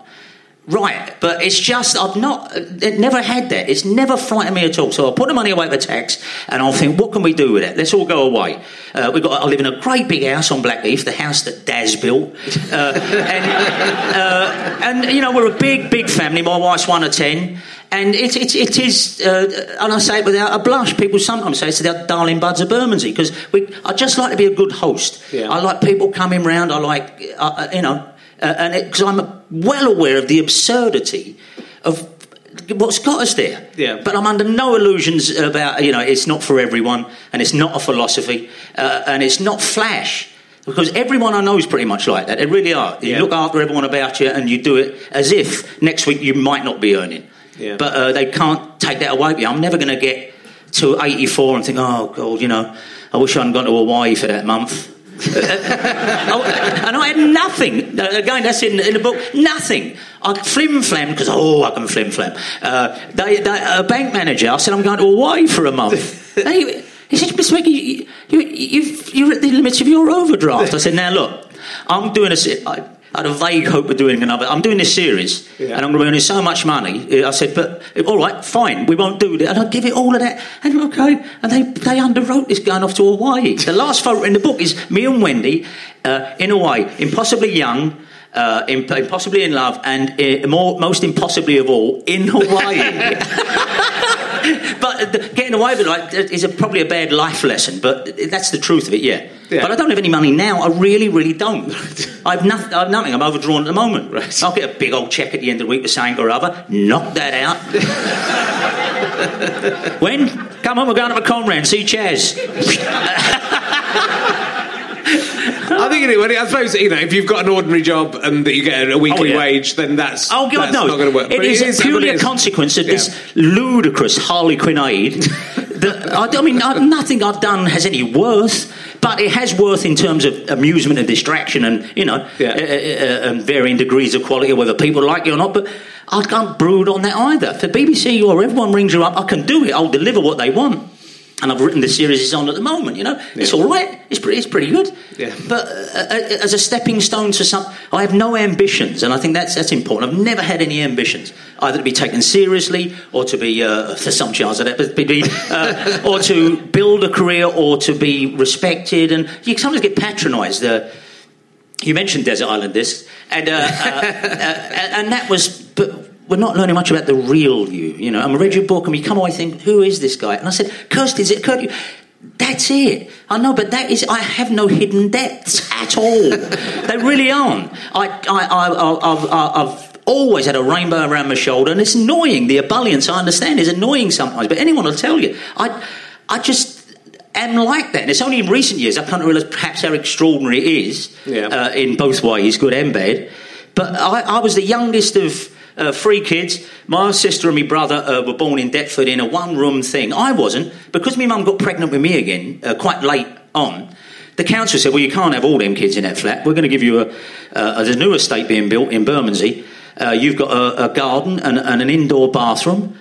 right. But it's just, I've not, it never had that. It's never frightened me at all. So I'll put the money away for tax and I'll think, what can we do with it? Let's all go away. Uh, we've got, I live in a great big house on Blackheath, the house that Daz built. Uh, and, uh, and, you know, we're a big, big family. My wife's one of ten. And it, it, it is, uh, and I say it without a blush. People sometimes say it's the darling buds of Bermondsey because I just like to be a good host. Yeah. I like people coming round. I like, uh, uh, you know, uh, and because I'm well aware of the absurdity of what's got us there. Yeah. But I'm under no illusions about, you know, it's not for everyone and it's not a philosophy uh, and it's not flash. Because everyone I know is pretty much like that. They really are. You Yeah. look after everyone about you and you do it as if next week you might not be earning. Yeah. But uh, they can't take that away from you. I'm never going to get to 84 and think, oh, God, you know, I wish I hadn't gone to Hawaii for that month. Oh, and I had nothing. Again, that's in, in the book. Nothing. I flim flam because oh, I can flim flam. Uh, they, they, a bank manager. I said I'm going to Hawaii for a month. And he, said, Mr. Wicky, you, you, you've, you're at the limits of your overdraft. I said, now look, I'm doing a. I, I had a vague hope of doing another. I'm doing this series, Yeah. and I'm going to be earning so much money. I said, but all right, fine, we won't do that. And I'll give it all of that. And okay, and they they underwrote this going off to Hawaii. The last photo in the book is me and Wendy uh, in Hawaii, impossibly young. Uh, imp- impossibly in love, and uh, more, most impossibly of all, in Hawaii. but the, getting away with it like, is a, probably a bad life lesson, but that's the truth of it, yeah. Yeah. But I don't have any money now. I really, really don't. I've, nothing, I've nothing. I'm overdrawn at the moment. Right. I'll get a big old check at the end of the week for something or other. Knock that out. when? Come on, we're going to Conran and see Chaz. I think it, I suppose you know if you've got an ordinary job and that you get a weekly Oh, yeah. wage, then that's Oh, God, that's no. not going to work. It is, but purely a consequence of Yeah. this ludicrous that, I, I mean, I, nothing I've done has any worth, but it has worth in terms of amusement and distraction and, you know, Yeah. uh, uh, uh, and varying degrees of quality, whether people like it or not. But I can't brood on that either. The BBC or everyone rings you up, I can do it. I'll deliver what they want. And I've written the series is on at the moment. You know, it's all right. It's pretty, it's pretty good. Yeah. But uh, uh, as a stepping stone to some, I have no ambitions, and I think that's that's important. I've never had any ambitions, either to be taken seriously or to be uh, there's some chance of that, but be, uh, or to build a career or to be respected. And you sometimes get patronised. Uh, you mentioned Desert Island Discs, and uh, uh, uh, and that was, we're not learning much about the real you. You know, and I read your book, and we come away thinking, who is this guy? And I said, Kirsty, is it occurred to you? That's it. I know, but that is. I have no hidden depths at all. they really aren't. I, I, I, I've always had a rainbow around my shoulder, and it's annoying. The ebullience, I understand, is annoying sometimes. But anyone will tell you, I, I just am like that. And it's only in recent years I've come to realise perhaps how extraordinary it is Yeah. uh, in both ways, good and bad. But I, I was the youngest of uh, three kids. My sister and my brother uh, were born in Deptford in a one room thing. I wasn't, because my mum got pregnant with me again uh, quite late on. The council said, Well, you can't have all them kids in that flat. We're going to give you a, uh, there's a new estate being built in Bermondsey. Uh, you've got a, a garden and, and an indoor bathroom.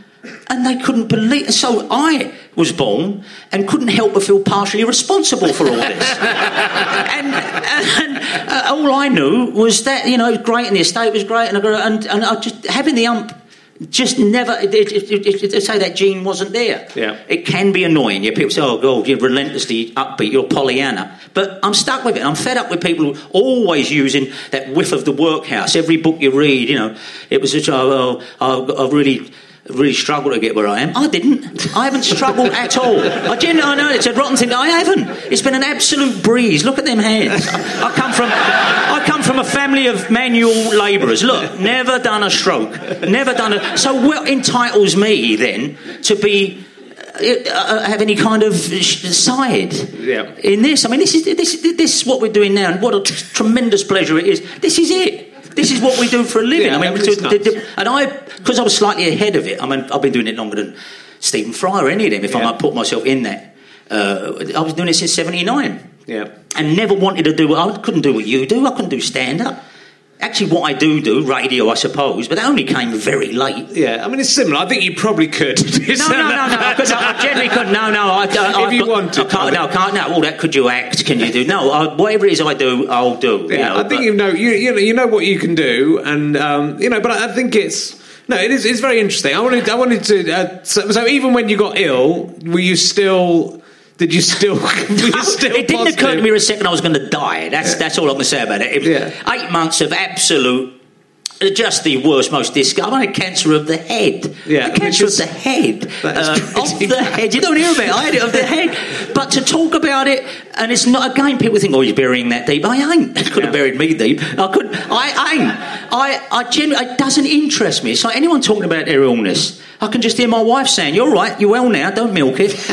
And they couldn't believe. So I was born and couldn't help but feel partially responsible for all this. and and uh, all I knew was that you know it was great and the estate was great and and, and I just having the ump just never it, it, it, it, it, say that gene wasn't there. Yeah. It can be annoying. Yeah, people say, "Oh God, you're relentlessly upbeat. You're Pollyanna." But I'm stuck with it. I'm fed up with people always using that whiff of the workhouse. Every book you read, you know, it was such. Oh, oh, I've really. Really struggled to get where I am. I didn't. I haven't struggled at all. I genuinely, I know it's a rotten thing. I haven't. It's been an absolute breeze. Look at them hands. I, I come from, I come from a family of manual labourers. Look, never done a stroke, never done a. So what entitles me then to be uh, uh, have any kind of sh- side Yeah. in this. I mean, this is this this is what we're doing now, and what a t- tremendous pleasure it is. This is it. This is what we do for a living. Yeah, I mean, everything's to- to- and I because I was slightly ahead of it. I mean, I've been doing it longer than Stephen Fry or any of them. If I might put myself in that, uh, I was doing it since '79 Yeah. and never wanted to do what I couldn't do what you do. I couldn't do stand up. Actually, what I do do radio, I suppose, but that only came very late. Yeah, I mean it's similar. I think you probably could. No, no, no, no. Because I, I generally couldn't. No, no. I, I, If you got, wanted, I can't. No, I can't. No. All that. Could you act? Can you do? No. I, whatever it is I do, I'll do. you Yeah, know, I think but- you know you you know you know what you can do, and um, you know, but I think it's no, it is it's very interesting. I wanted I wanted to uh, so, so even when you got ill, were you still? Did you still? You still it didn't positive? occur to me for a second I was going to die. That's that's all I'm going to say about it. It Yeah. eight months of absolute. Just the worst, most disgusting. I had cancer of the head. Yeah, cancer is- of the head. Uh, of the head. You don't hear about it. I had it of the head. But to talk about it, and it's not again. People think, "Oh, he's burying that deep." I ain't. Could have Yeah. buried me deep. I could. I ain't. I. I genuinely. It doesn't interest me. It's like anyone talking about their illness. I can just hear my wife saying, "You're right. You're well now. Don't milk it."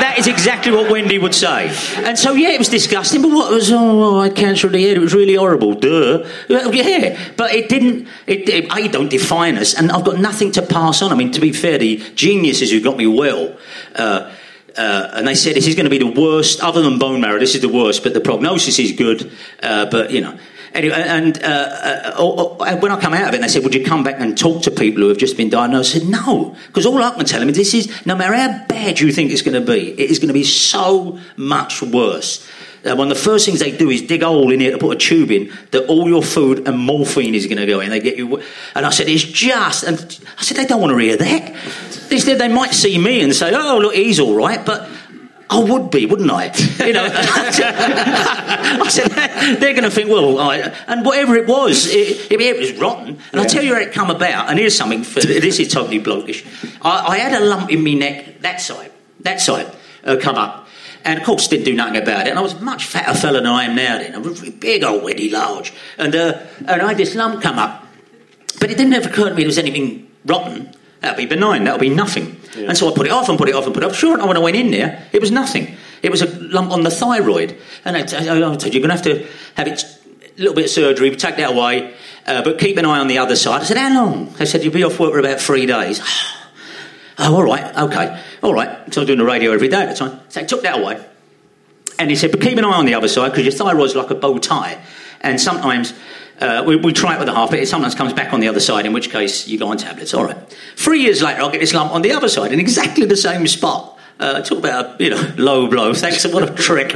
that is exactly what Wendy would say. And so, yeah, it was disgusting. But what was, oh, I had cancer of the head. It was really horrible. Duh. Well, Yeah. But it didn't, it, it, A, don't define us. And I've got nothing to pass on. I mean, to be fair, the geniuses who got me well, uh, uh, and they said this is going to be the worst, other than bone marrow, this is the worst, but the prognosis is good. Uh, but, you know. Anyway, and uh, uh, oh, oh, when I come out of it, they said, "Would you come back and talk to people who have just been diagnosed?" I said, "No," because all I can tell them is this is no matter how bad you think it's going to be, it is going to be so much worse. Uh, one of the first things they do is dig a hole in here to put a tube in that all your food and morphine is going to go in. They get you, and I said, "It's just," and I said, "They don't want to hear that." Said they might see me and say, "Oh, look, he's all right," but I would be, wouldn't I? You know, I said they're going to think, well, I, and whatever it was, it, it, it was rotten. And I'll tell you how it come about. And here's something. For, this is totally blokish. I, I had a lump in my neck, that side, that side, uh, come up. And of course, didn't do nothing about it. And I was a much fatter fella than I am now. Then I was big, old, weddy, large, and uh, and I had this lump come up. But it didn't ever occur to me there was anything rotten. That'd be benign. That'll be nothing. And so I put it off and put it off and put it off. Sure, and when I went in there, it was nothing. It was a lump on the thyroid. And I, I told you, you're going to have to have it, a little bit of surgery, take that away, uh, but keep an eye on the other side. I said, how long? They said, you'll be off work for about three days. oh, all right, okay, all right. So I was doing the radio every day at the time. So I took that away. And he said, but keep an eye on the other side because your thyroid's like a bow tie. And sometimes uh, we, we try it with a half, but it sometimes comes back on the other side, in which case you go on tablets. All right. Three years later, I'll get this lump on the other side in exactly the same spot. Uh, talk about you know low blow. Thanks, what a trick.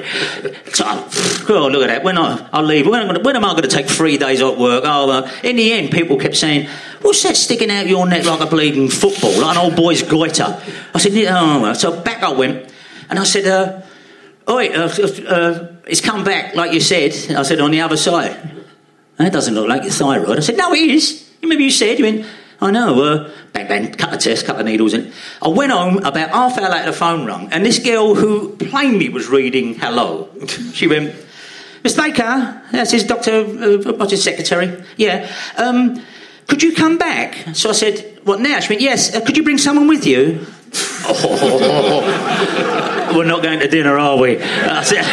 Oh, look at that. When I, I leave, when, am I gonna- when am I going to take three days off work? Oh, uh, in the end, people kept saying, "What's that sticking out your neck like a bleeding football, like an old boy's goiter?" I said, "Yeah." Oh, well." so back I went, and I said, uh, "Oi, uh, uh, it's come back like you said." I said, "On the other side." That doesn't look like your thyroid. I said, no, it is. Remember you said, you went, I know, uh, bang, bang, cut the test, cut the needles in. I went home, about half hour later the phone rang, and this girl who plainly was reading hello, she went, Mr Baker, that's his doctor, uh, what's his secretary? Yeah, um, could you come back? So I said, what now? She went, yes, uh, could you bring someone with you? We're not going to dinner, are we? I said,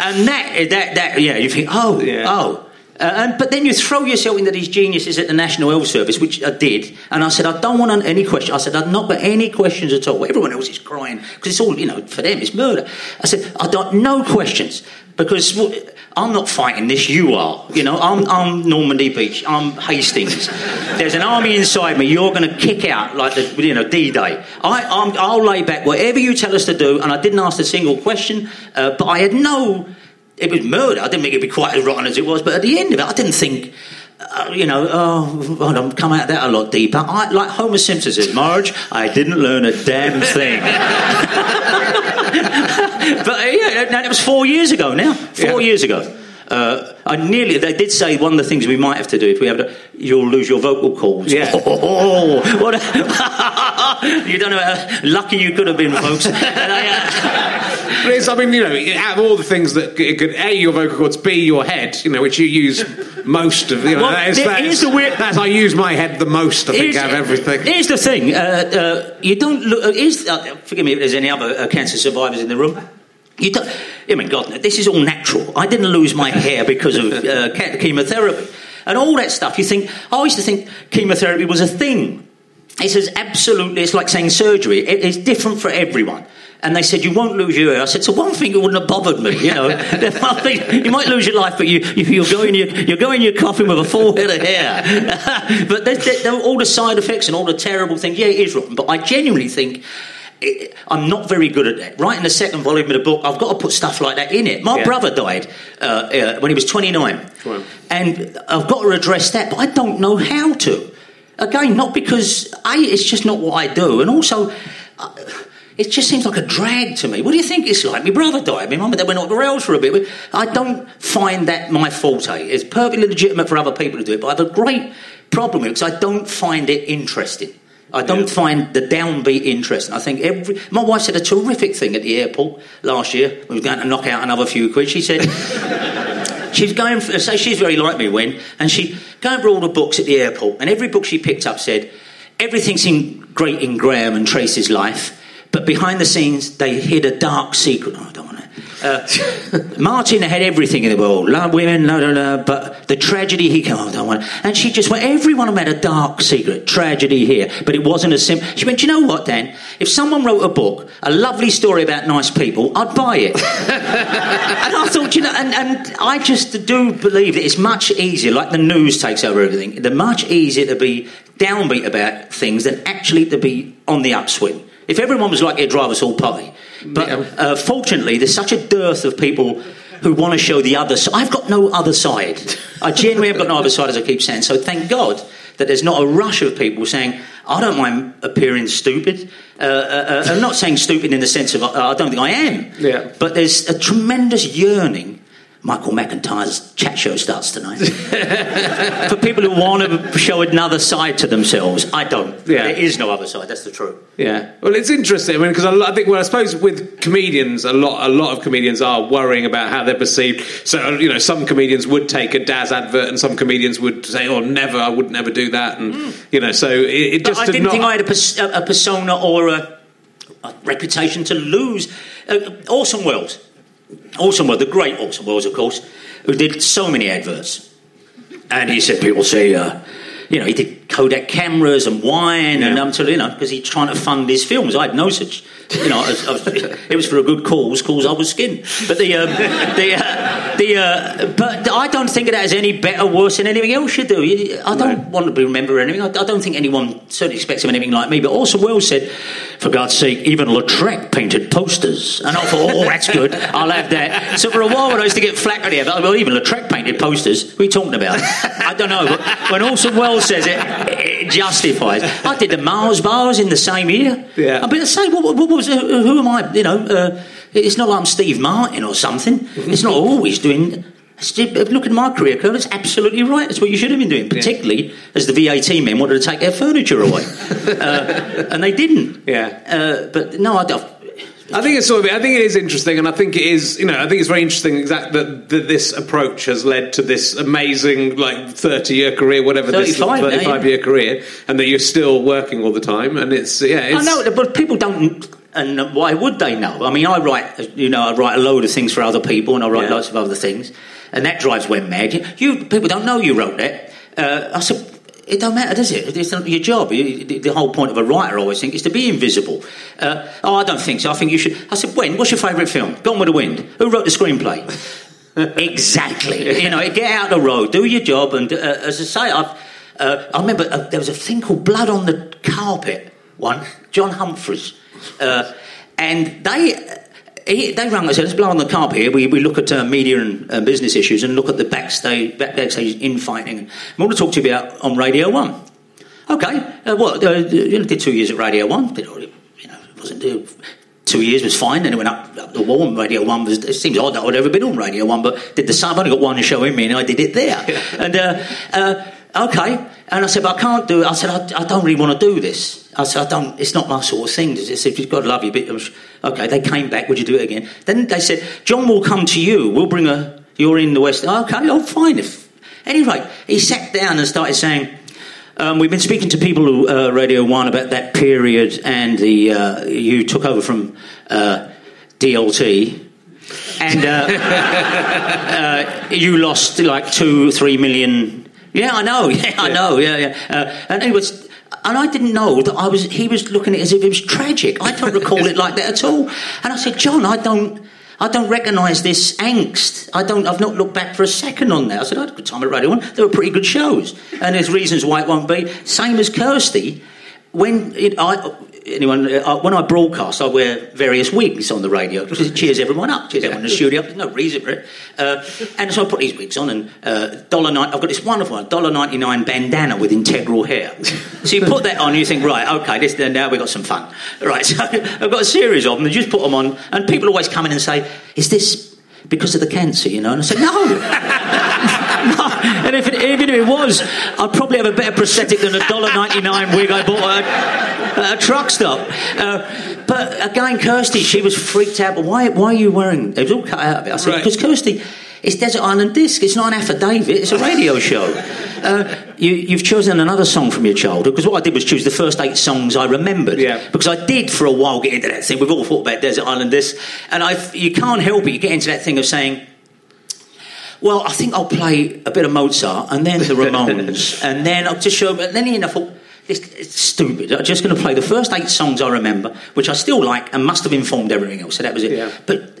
and that, that, that, yeah, you think, oh, Yeah. oh. Uh, but then you throw yourself into these geniuses at the National Health Service, which I did, and I said, I don't want any questions. I said, I've not got any questions at all. Everyone else is crying because it's all, you know, for them, it's murder. I said, I don't, no questions because I'm not fighting this, you are. You know, I'm, I'm Normandy Beach, I'm Hastings. There's an army inside me, you're going to kick out like the, you know, D Day. I'll lay back whatever you tell us to do, and I didn't ask a single question, uh, but I had no it was murder. I didn't think it'd be quite as rotten as it was, but at the end of it, I didn't think, uh, you know, oh, well, I'm come out of that a lot deeper. I, like Homer Simpson says, Marge, I didn't learn a damn thing. but yeah, that, that was four years ago now. Four Yeah. years ago. Uh, I nearly. They did say one of the things we might have to do if we have to, you'll lose your vocal cords. Yeah. Oh, what a, you don't know how lucky you could have been, folks. I, uh, But it's, I mean, you know, out of all the things that c- could A, your vocal cords, B, your head, you know, which you use most of, you know, Well, that is, that is, weird- that's, I use my head the most, I think, out of everything. Here's the thing: uh, uh, you don't look. Uh, is, uh, forgive me if there's any other uh, cancer survivors in the room. You don't. I mean, God, this is all natural. I didn't lose my hair because of uh, chemotherapy and all that stuff. You think? I used to think chemotherapy was a thing. It says absolutely. It's like saying surgery. It, it's different for everyone. And they said you won't lose your hair. I said so. One thing it wouldn't have bothered me. You know, you might lose your life, but you, you you'll go in your you'll go in your coffin with a full head of hair. but there are all the side effects and all the terrible things. Yeah, it is rotten. But I genuinely think. It, I'm not very good at that. In the second volume of the book, I've got to put stuff like that in it. My Yeah. brother died uh, uh, when he was 29, Wow. and I've got to address that, but I don't know how to. Again, not because a it's just not what I do, and also. Uh, it just seems like a drag to me. What do you think it's like? My brother died. My mum and dad went off the rails for a bit. I don't find that my forte. It's perfectly legitimate for other people to do it, but I have a great problem with it because I don't find it interesting. I don't Yeah. find the downbeat interesting. I think every. My wife said a terrific thing at the airport last year. We were going to knock out another few quid. She said. She's going for, so she's very like me when, and she going through all the books at the airport, and every book she picked up said everything's in great in Graham and Tracy's life, but behind the scenes they hid a dark secret. Oh, I don't want to. Uh, Martin had everything in the world, love women, la la la, but the tragedy he came, oh, don't want. And she just went. Everyone of them had a dark secret, tragedy here, but it wasn't as simple. She went. You know what, Dan? If someone wrote a book, a lovely story about nice people, I'd buy it. And I thought, you know, and, and I just do believe that it's much easier, like the news takes over everything, they're much easier to be downbeat about things than actually to be on the upswing. If everyone was like their driver's all party. But uh, fortunately, there's such a dearth of people who want to show the other side. I've got no other side. I genuinely have got no other side, as I keep saying. So thank God that there's not a rush of people saying, I don't mind appearing stupid. Uh, uh, uh, I'm not saying stupid in the sense of uh, I don't think I am. Yeah. But there's a tremendous yearning. Michael McIntyre's chat show starts tonight. For people who want to show another side to themselves, I don't. Yeah. There is no other side. That's the truth. Yeah, well, it's interesting. I mean, because I, I think, well, I suppose with comedians, a lot, a lot of comedians are worrying about how they're perceived. So, you know, some comedians would take a Daz advert, and some comedians would say, "Oh, never, I would never do that." And you know, so it, it But just I did didn't not. think I had a, pers- a, a persona or a, a reputation to lose. Uh, Orson Welles, Orson Welles, the great Orson Welles, of course, who did so many adverts, and he said people say, uh, you know, he did Kodak cameras and wine, and Yeah. um, to, you know, because he's trying to fund his films. I had no such, you know, I was, I was, it was for a good cause, cause I was skin. But the, um, the, uh, the, uh, but I don't think of that as any better, worse than anything else you do. I don't want to be remember anything. I, I don't think anyone certainly expects of anything like me. But Orson Welles said, for God's sake, even Lautrec painted posters, and I thought, oh, that's good. I'll have that. So for a while, when I used to get flack on here, but, well, even Lautrec painted posters. What are you talking about? I don't know. But when Orson Welles says it, it justifies. I did the Mars bars in the same year. Yeah. I mean, say, what, what, what was, uh, who am I? You know, uh, it's not like I'm Steve Martin or something. It's not always doing. Steve, Look at my career, Kurt. It's absolutely right. That's what you should have been doing, particularly as the VAT men wanted to take their furniture away, uh, and they didn't. Yeah. Uh, but no, I don't. I think it's sort of. I think it is interesting, and I think it is. You know, I think it's very interesting exact that, that this approach has led to this amazing, like thirty-year career, whatever this 35 now, yeah. thirty-five-year career, and that you're still working all the time. And it's yeah, it's, I know, but people don't. And why would they know? I mean, I write, you know, I write a load of things for other people, and I write Yeah. lots of other things, and that drives Wem mad. You, you people don't know you wrote that. Uh, I said, it don't matter, does it? It's not your job. The whole point of a writer, I always think, is to be invisible. Uh, oh, I don't think so. I think you should. I said, when? What's your favourite film? Gone with the Wind. Who wrote the screenplay? exactly. You know, get out the road, do your job, and uh, as I say, I've, uh, I remember uh, there was a thing called Blood on the Carpet. One, John Humphreys, uh, and they. He, they rang us and said, let's blow on the carpet here. We, we look at uh, media and uh, business issues and look at the backstage, back- backstage infighting. And we want to talk to you about on Radio 1. Okay, uh, well, uh, you know, did two years at Radio 1. Did, you know, it wasn't, uh, two years was fine, then it went up, up the wall. And Radio 1 was, it seems odd that I'd ever been on Radio 1, but did the same. I've only got one show in me and I did it there. and, uh, uh, okay. And I said, but I can't do it. I said, I, I don't really want to do this. I said, I don't, it's not my sort of thing. They said, to love you. I was- Okay, they came back, would you do it again? Then they said, John will come to you. We'll bring a, you're in the West. Okay, oh, fine. If, anyway, he sat down and started saying, um, we've been speaking to people who uh, Radio One about that period, and the uh, you took over from uh, DLT, and uh, uh, you lost like two, three million. Yeah, I know. Yeah, I know. Yeah, yeah. Uh, and it was. And I didn't know that I was. He was looking at it as if it was tragic. I don't recall it like that at all. And I said, John, I don't. I don't recognise this angst. I don't. I've not looked back for a second on that. I said I had a good time at Radio One. They were pretty good shows, and there's reasons why it won't be. Same as Kirsty. When it, I, anyone, uh, when I broadcast, I wear various wigs on the radio because it cheers everyone up, cheers everyone in the studio. There's no reason for it. Uh, and so I put these wigs on, and uh, dollar nine. I've got this wonderful one, dollar ninety nine bandana with integral hair. So you put that on, you think, right, okay, this now we've got some fun, right? So I've got a series of them. And you just put them on, and people always come in and say, "Is this?" Because of the cancer, you know, and I said, no. no. And if it, even if it was, I'd probably have a better prosthetic than a dollar ninety nine wig I bought at, a truck stop. Uh, but again, Kirsty, she was freaked out. But why? Why are you wearing? It was all cut out of it. I said Right. because Kirsty, it's Desert Island Disc. It's not an affidavit. It's a radio show. Uh, you, you've chosen another song from your childhood because what I did was choose the first eight songs I remembered. Yeah. Because I did for a while get into that thing. We've all thought about Desert Island Disc, and I you can't help it. You get into that thing of saying. Well, I think I'll play a bit of Mozart and then the Ramones, and then I'll just show. And then you know, I thought this it's stupid. I'm just going to play the first eight songs I remember, which I still like, and must have informed everything else. So that was it. Yeah. But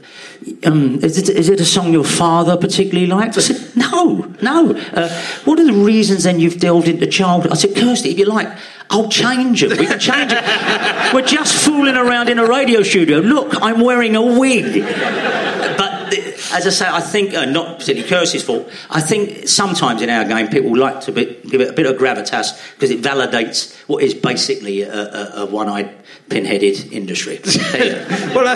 um, is, it, is it a song your father particularly liked? I said, no, no. Uh, what are the reasons then you've delved into childhood? I said, Kirsty, if you like, I'll change them. We can change it. We're just fooling around in a radio studio. Look, I'm wearing a wig. But as I say, I think, uh, not particularly Kirsty's fault, I think sometimes in our game people like to be, give it a bit of gravitas because it validates what is basically a, a, a one eyed, pin-headed industry. There you go. well, I,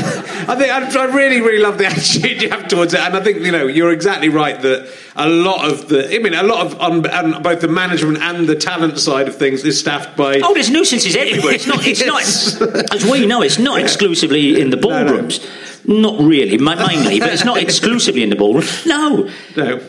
I think I, I really, really love the attitude you have towards it, and I think you know you're exactly right that a lot of the, I mean, a lot of on, on both the management and the talent side of things is staffed by. Oh, there's nuisances everywhere. It's not. It's Yes. not. As we know, it's not exclusively in the no. ballrooms. Not really, mainly, but it's not exclusively in the ballroom. No, No.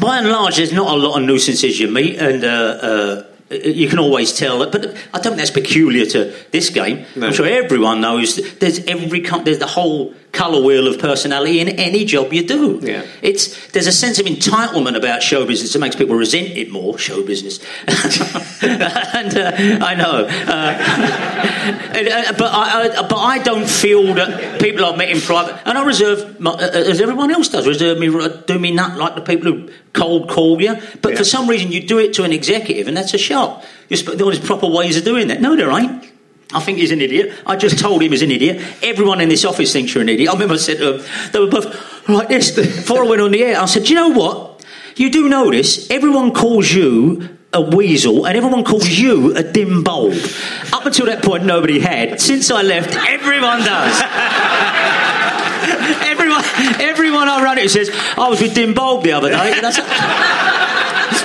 by and large, there's not a lot of nuisances you meet, and uh, uh, you can always tell. That, but I don't think that's peculiar to this game. No. I'm sure everyone knows there's every there's the whole colour wheel of personality in any job you do. Yeah. It's there's a sense of entitlement about show business that makes people resent it more. Show business. and uh, I know, uh, and, uh, but I, I, but I don't feel that people I've met in private, and I reserve, my, uh, as everyone else does, reserve me, do me nut like the people who cold call you. But Yeah. for some reason, you do it to an executive, and that's a shock. You sp- There was proper ways of doing that. No, there ain't. I think he's an idiot. I just told him he's an idiot. Everyone in this office thinks you're an idiot. I remember I said to them, they were both like this before I went on the air. I said, you know what? You do notice. Everyone calls you a weasel and everyone calls you a dim bulb. Up until that point, nobody had. Since I left, everyone does. everyone, everyone I run it says, I was with Dim Bulb the other day.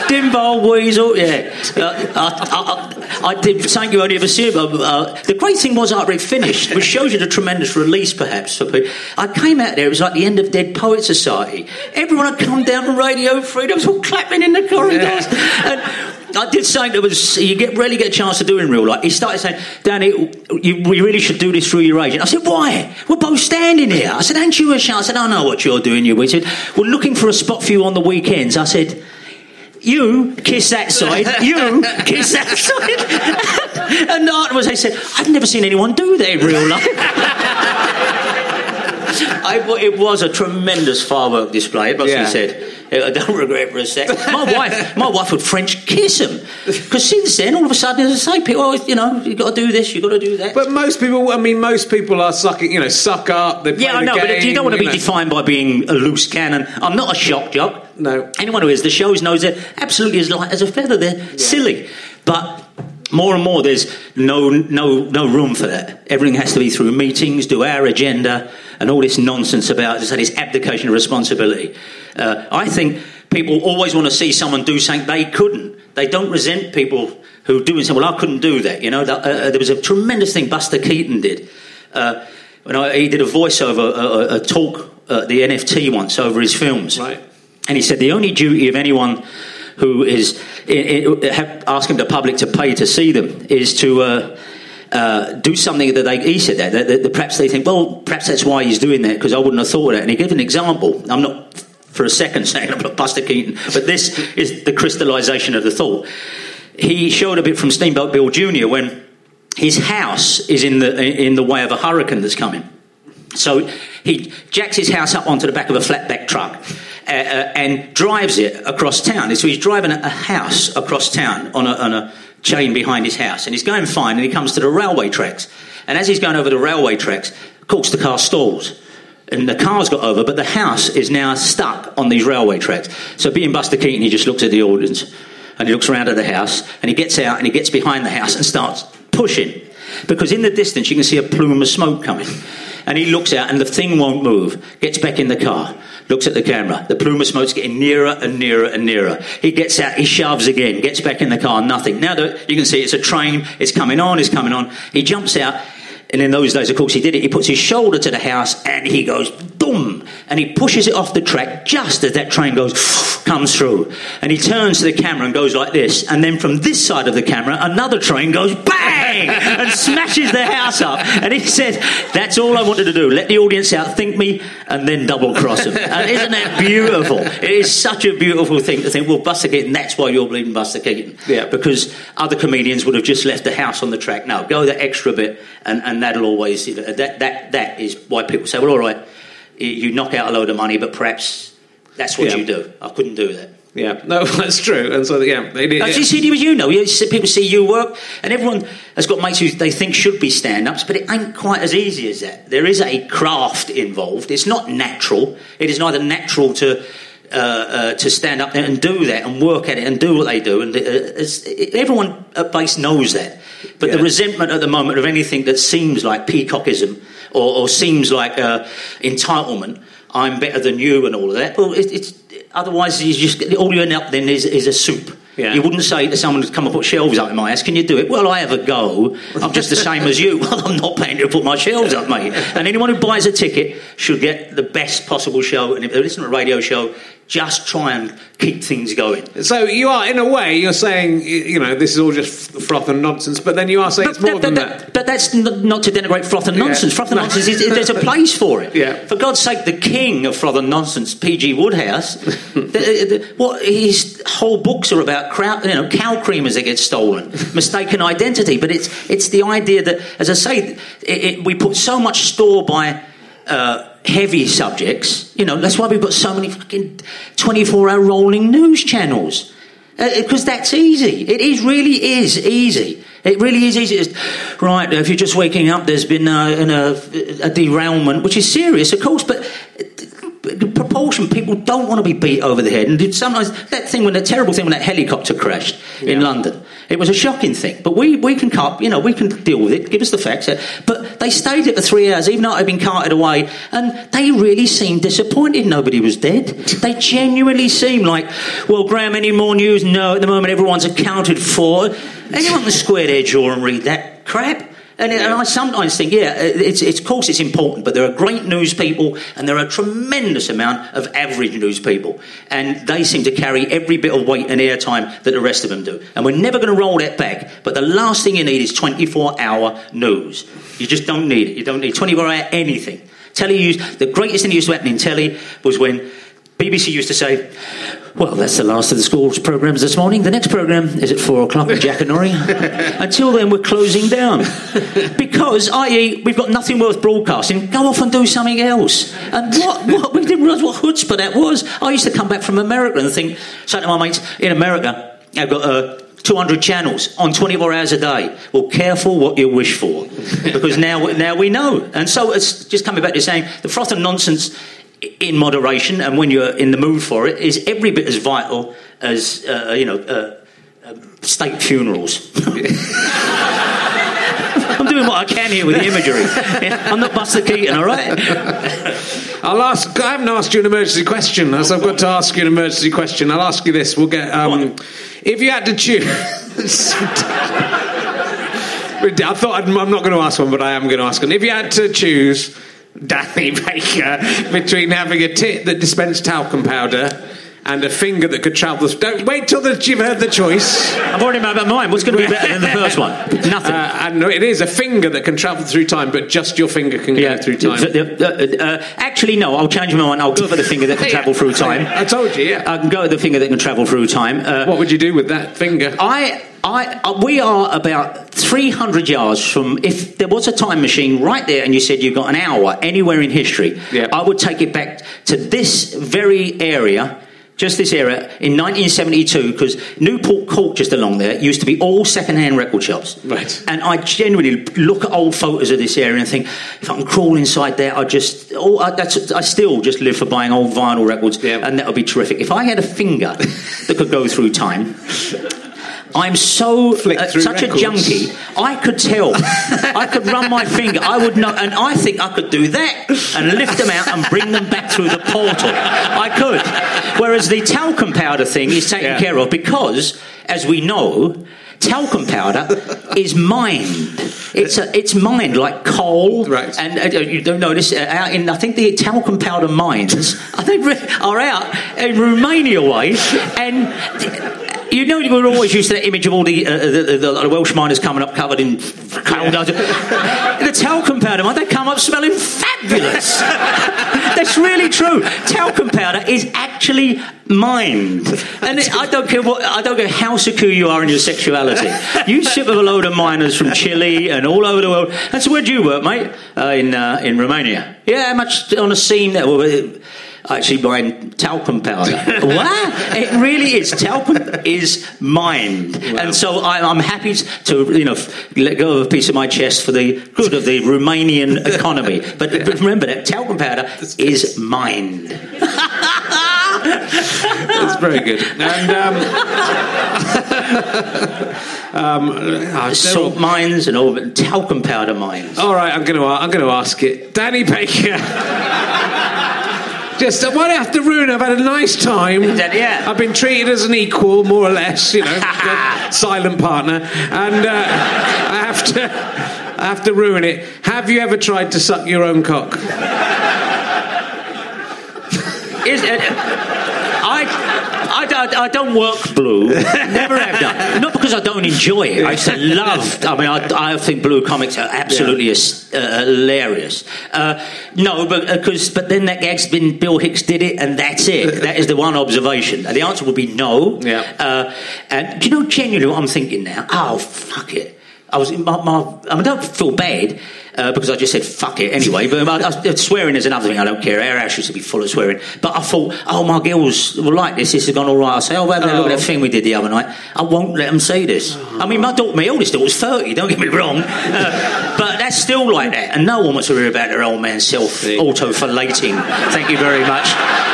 And I said, Dim Bulb, Weasel, yeah. Uh, I, I, I, I did something you only ever see. But, uh, the great thing was after it finished, which shows you the tremendous release perhaps for people. I came out there, it was like the end of Dead Poet Society. Everyone had come down from Radio Freedom, was all clapping in the corridors. And I did something that was, you get rarely get a chance to do in real life. He started saying, Danny, you, we really should do this through your agent. I said, why? We're both standing here. I said, aren't you a chance? I said, I know what you're doing, you wizard. We're looking for a spot for you on the weekends. I said, you kiss that side, you kiss that side. and afterwards they said, I've never seen anyone do that in real life. I, it was a tremendous firework display, it must Yeah. be said. I don't regret for a second. My wife, my wife would French kiss him because since then, all of a sudden, as I say, people, always, you know, you got to do this, you got to do that. But most people, I mean, most people are sucking, you know, suck up. They yeah, I know, but you don't want to be know. defined by being a loose cannon. I'm not a shock jock. No. Anyone who is the shows knows they're absolutely as light as a feather. They're silly, but more and more there's no no no room for that. Everything has to be through meetings, do our agenda, and all this nonsense about this abdication of responsibility. Uh, I think people always want to see someone do something they couldn't. They don't resent people who do something. Well, I couldn't do that. You know, that, uh, there was a tremendous thing Buster Keaton did. Uh, when I, he did a voiceover, a, a, talk at the NFT once over his films. Right. And he said the only duty of anyone who is i i have, asking the public to pay to see them is to uh, uh, do something that they. He said that, that, that, that perhaps they think, well, perhaps that's why he's doing that because I wouldn't have thought of that. And he gave an example. I'm not for a second saying not Buster Keaton, but this is the crystallisation of the thought. He showed a bit from Steamboat Bill Jr. when his house is in the in the way of a hurricane that's coming. So he jacks his house up onto the back of a flatback truck uh, uh, and drives it across town. So he's driving a house across town on a, on a chain behind his house, and he's going fine. And he comes to the railway tracks, and as he's going over the railway tracks, of course the car stalls. And the car's got over, but the house is now stuck on these railway tracks. So, being Buster Keaton, he just looks at the audience and he looks around at the house and he gets out and he gets behind the house and starts pushing. Because in the distance, you can see a plume of smoke coming. And he looks out and the thing won't move. Gets back in the car, looks at the camera. The plume of smoke's getting nearer and nearer and nearer. He gets out, he shoves again, gets back in the car, nothing. Now that you can see it's a train, it's coming on, it's coming on. He jumps out. And in those days, of course, he did it. He puts his shoulder to the house and he goes boom, and he pushes it off the track just as that train goes comes through. And he turns to the camera and goes like this. And then from this side of the camera, another train goes bang and smashes the house up. And he said, "That's all I wanted to do: let the audience out, think me, and then double cross them." And isn't that beautiful? It is such a beautiful thing to think. Well, Buster Keaton, that's why you're bleeding Buster Keaton. Yeah. Because other comedians would have just left the house on the track. No, go that extra bit, and, and that'll always that that that is why people say, well, all right, you knock out a load of money, but perhaps that's what Yeah. you do. I couldn't do that. Yeah, no, that's true. And so, yeah, they did. As you see, you know, you see, people see you work, and everyone has got mates who they think should be stand-ups, but it ain't quite as easy as that. There is a craft involved. It's not natural. It is neither natural to uh, uh, to stand up there and do that and work at it and do what they do. And uh, everyone at base knows that. But the resentment at the moment of anything that seems like peacockism or, or seems like uh, entitlement, I'm better than you and all of that. Well, it, it's otherwise you just all you end up then is, is a soup. Yeah. You wouldn't say to someone to come and put shelves up in my ass, can you do it? Well, I have a go. I'm just the same as you. Well, I'm not paying you to put my shelves up, mate. And anyone who buys a ticket should get the best possible show. And if they listen to a radio show, just try and keep things going. So you are, in a way, you're saying, you know, this is all just froth and nonsense, but then you are saying it's more than that. But that's not to denigrate froth and nonsense. Froth and nonsense is there's a place for it. Yeah. For God's sake, the king of froth and nonsense, P.G. Wodehouse, the, the, what his whole books are about, crowd, you know, cow creamers that get stolen, mistaken identity. But it's it's the idea that, as I say, it, it, we put so much store by. Uh, heavy subjects, you know. That's why we've got so many fucking twenty-four hour rolling news channels uh, uh, because that's easy. It is really is easy. It really is easy. It's, right, if you're just waking up, there's been uh, a, a, a derailment, which is serious, of course, but the proportion people don't want to be beat over the head. And sometimes that thing when the terrible thing when that helicopter crashed in London, it was a shocking thing. But we, we can cop, you know, we can deal with it. Give us the facts. Uh, but they stayed there for three hours, even though had been carted away, and they really seemed disappointed. Nobody was dead. They genuinely seemed like, well, Graham, any more news? No, at the moment everyone's accounted for. Anyone can square their jaw and read that crap. And, and I sometimes think, yeah, it's, it's, of course it's important, but there are great news people and there are a tremendous amount of average news people. And they seem to carry every bit of weight and airtime that the rest of them do. And we're never going to roll that back. But the last thing you need is 24 hour news. You just don't need it. You don't need 24 hour anything. Telly used, the greatest thing that used to happen in telly was when BBC used to say, well, that's the last of the school's programmes this morning. The next programme is at four o'clock with Jackanory. Until then, we're closing down. Because, i.e., we've got nothing worth broadcasting, go off and do something else. And what, what we didn't realise what chutzpah that was. I used to come back from America and think, say to my mates, in America, I've got uh, 200 channels on 24 hours a day. Well, careful what you wish for. Because now, now we know. And so it's just coming back to saying the froth and nonsense in moderation and when you're in the mood for it is every bit as vital as uh, you know uh, uh, state funerals. I'm doing what I can here with the imagery. Yeah, I'm not Buster Keaton, all right? I'll ask. I haven't asked you an emergency question, so I've got to ask you an emergency question. I'll ask you this. We'll get. Um, if you had to choose. I thought I'd, I'm not going to ask one, but I am going to ask one. If you had to choose Danny Baker between having a tit that dispensed talcum powder and a finger that could travel. Don't wait till the, you've heard the choice. I've already made up my mind. What's going to be better than the first one? Nothing. Uh, and it is a finger that can travel through time, but just your finger can go through time. Uh, uh, uh, actually, no. I'll change my mind. I'll go for the finger that can travel through time. I told you, yeah. I can go with the finger that can travel through time. Uh, what would you do with that finger? I, I, uh, we are about 300 yards from. If there was a time machine right there, and you said you've got an hour anywhere in history, Yeah. I would take it back to this very area. Just this area in 1972, because Newport Court, just along there, used to be all second-hand record shops. Right. And I genuinely look at old photos of this area and think, if I can crawl inside there, I just, oh, I, that's, I still just live for buying old vinyl records, Yeah. and that would be terrific. If I had a finger that could go through time, I'm so uh, such records. a junkie. I could tell. I could run my finger. I would know, and I think I could do that and lift them out and bring them back through the portal. I could. Whereas the talcum powder thing is taken Yeah. care of because, as we know. Talcum powder is mined. It's a, it's mined like coal, Right. and uh, you don't notice uh, out in I think the talcum powder mines I think re- are out in Romania way, and you know we were always used to that image of all the, uh, the, the, the Welsh miners coming up covered in coal dust. The talcum powder they come up smelling fabulous. That's really true. Talcum powder is actually mined, and it, I don't care what I don't care how secure you are in your sexuality. You sit with a load of miners from Chile and all over the world. And so where do you work, mate? Uh, in uh, in Romania. Yeah, much on a scene there? Well, uh, Actually, buying talcum powder. what? It really is. Talcum is mined, and so I, I'm happy to, you know, f- let go of a piece of my chest for the good of the Romanian economy. But, but remember that talcum powder is mined. That's very good. And um, um, uh, Salt mines and all, but talcum powder mines. all right, I'm going to I'm going to ask it, Danny Baker. Just uh, why do I have to ruin? I've had a nice time. Yeah. I've been treated as an equal, more or less. You know, silent partner, and uh, I have to I have to ruin it. Have you ever tried to suck your own cock? Is it, I, I, I, I don't work blue. Never have done. Not because I don't enjoy it. I used to love. I mean, I, I think blue comics are absolutely as- uh, hilarious. Uh, no, but because but then that gag's been Bill Hicks did it, and that's it. That is the one observation. And the answer would be no. Yeah. Uh, and do you know genuinely what I'm thinking now? Oh fuck it. I was in my, my I, mean, I don't feel bad uh, because I just said fuck it anyway. But I, I, swearing is another thing I don't care. Our house used to be full of swearing. But I thought, oh, my girls will like this. This has gone all right. I say, oh, have a look at that thing we did the other night. I won't let them see this. I mean, my daughter, my oldest daughter's thirty. Don't get me wrong, uh, but that's still like that. And no one wants to hear about their old man self auto-fellating. Thank you very much.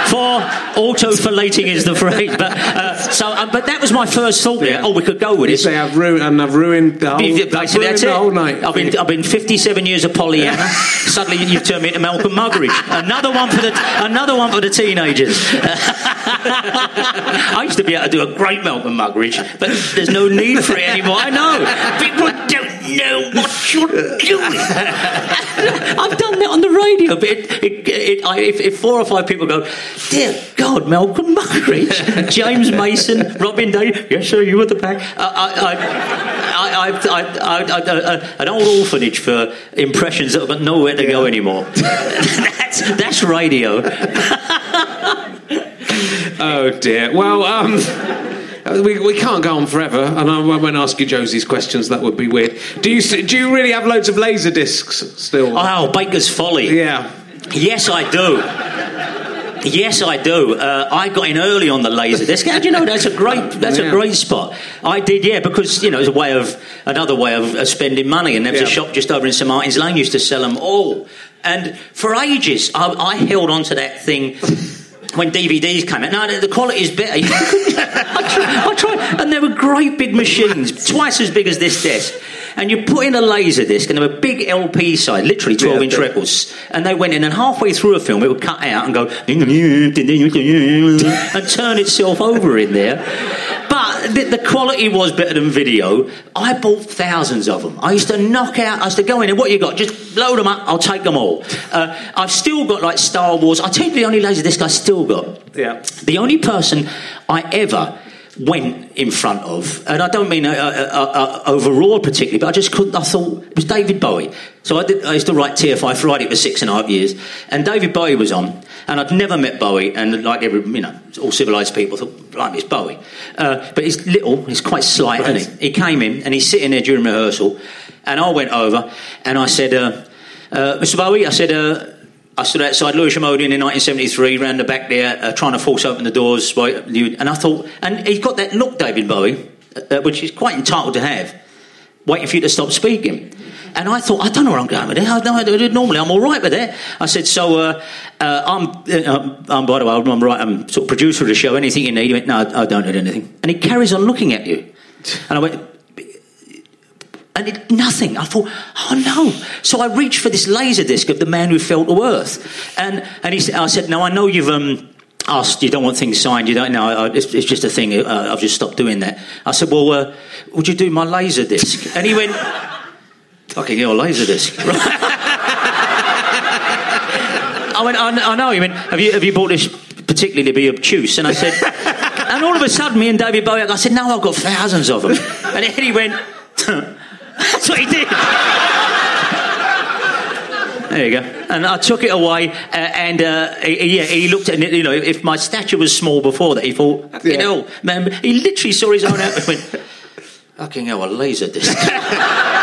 For auto-fellating is the phrase. But uh, so, uh, but that was my first thought. there. Yeah. Oh, we could go with You say I've ruined and I've ruined the whole, Basically, I've ruined it. the whole night. I've been, I've been 57 years years of Pollyanna. Suddenly you've turned me into Malcolm Muggeridge. Another one for the another one for the teenagers. I used to be able to do a great Malcolm Muggeridge, but there's no need for it anymore. I know people don't know what you're doing. I've done that on the radio, but it, it, it, I, if, if, four or five people go, dear God, Malcolm Muggeridge, James Mason, Robin Day, yes sir, you were the back. I, I, I, I, I, I, I, an old orphanage for impressions that have nowhere to go anymore. that's, that's radio. Oh dear. Well, um, we, we can't go on forever, and I won't ask you Josie's questions. That would be weird. Do you do you really have loads of laser discs still? Oh, Baker's Folly. yeah. Yes, I do. Yes, I do. Uh, I got in early on the laser disc. How do you know that's a great? That's Yeah. a great spot. I did, yeah, because you know it's a way of another way of, of spending money. And there was a shop just over in St Martin's Lane used to sell them all. And for ages, I, I held on to that thing. When DVDs came out, now the- the quality is better. I tried, I tried, and they were great big machines, twice as big as this desk. And you put in a laser disc, and they were big LP side, literally 12 inch Yeah. records. And they went in, and halfway through a film, it would cut out and go, and turn itself over in there. But the, the quality was better than video. I bought thousands of them. I used to knock out, I used to go in and what you got? Just load them up, I'll take them all. Uh, I've still got like Star Wars. I tell you the only laser disc I still got. Yeah. The only person I ever went in front of, and I don't mean uh, uh, uh, overawed particularly, but I just couldn't. I thought it was David Bowie. So I, did, I used to write TFI Friday for six and a half years, and David Bowie was on, and I'd never met Bowie, and like every you know, all civilised people thought, blimey, it's Bowie. Uh, but he's little, he's quite slight, Right. isn't he? He came in, and he's sitting there during rehearsal, and I went over, and I said, uh, uh, Mr. Bowie, I said. Uh, I stood outside Lewisham Odeon in 1973, round the back there, uh, trying to force open the doors. And I thought, and he's got that look, David Bowie, uh, which he's quite entitled to have, waiting for you to stop speaking. And I thought, I don't know where I'm going with it. I, no, I- normally, I'm all right with it. I said, so uh, uh, I'm, uh, I'm, by the way, I'm, right, I'm sort of producer of the show. Anything you need? He went, no, I don't need anything. And he carries on looking at you. And I went, and it, nothing. I thought, oh no. So I reached for this laser disc of the man who fell to earth, and and he I said, no, I know you've um. Asked, you don't want things signed. You don't know. It's, it's just a thing. Uh, I've just stopped doing that. I said, "Well, uh, would you do my laser disc? And he went, "Fucking hell, laser disc." Right. I went, I, I know. He went, "Have you have you bought this particularly to be obtuse?" And I said, and all of a sudden, me and David Bowie, I said, "No, I've got thousands of them." And he went, "That's what he did." There you go. And I took it away, uh, and uh, he, yeah, he looked at it. You know, if my stature was small before that, he thought, "Fucking Yeah. hell, man!" He literally saw his own outfit. and Went, "Fucking hell, a laser disc."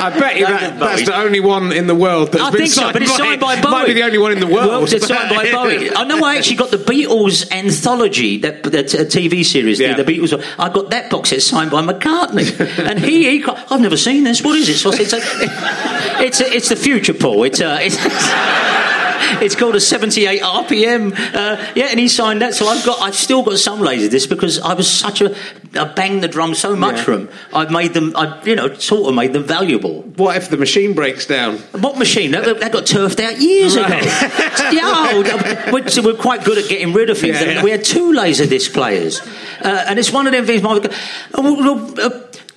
I bet you that, that's the only one in the world that's I been think so, signed but it's signed by Bowie. Might be the only one in the world. Well, it's signed by Bowie. I know I actually got the Beatles anthology, that, that uh, TV series, Yeah. the, Beatles. I got that box set signed by McCartney, and he, he I've never seen this. What is it? So I said, it's, it's, it's the future, Paul. It's, uh, it's, it's called a 78 RPM. Uh, yeah, and he signed that. So I've got, I've still got some laser laserdiscs because I was such a, I banged the drum so much Yeah. for them. I've made them, I, you know, sort of made them valuable. What if the machine breaks down? What machine? That, that got turfed out years Right. ago. yeah, oh, we're, so we're quite good at getting rid of things. Yeah, yeah. We had two laser disc players, uh, and it's one of them things. My,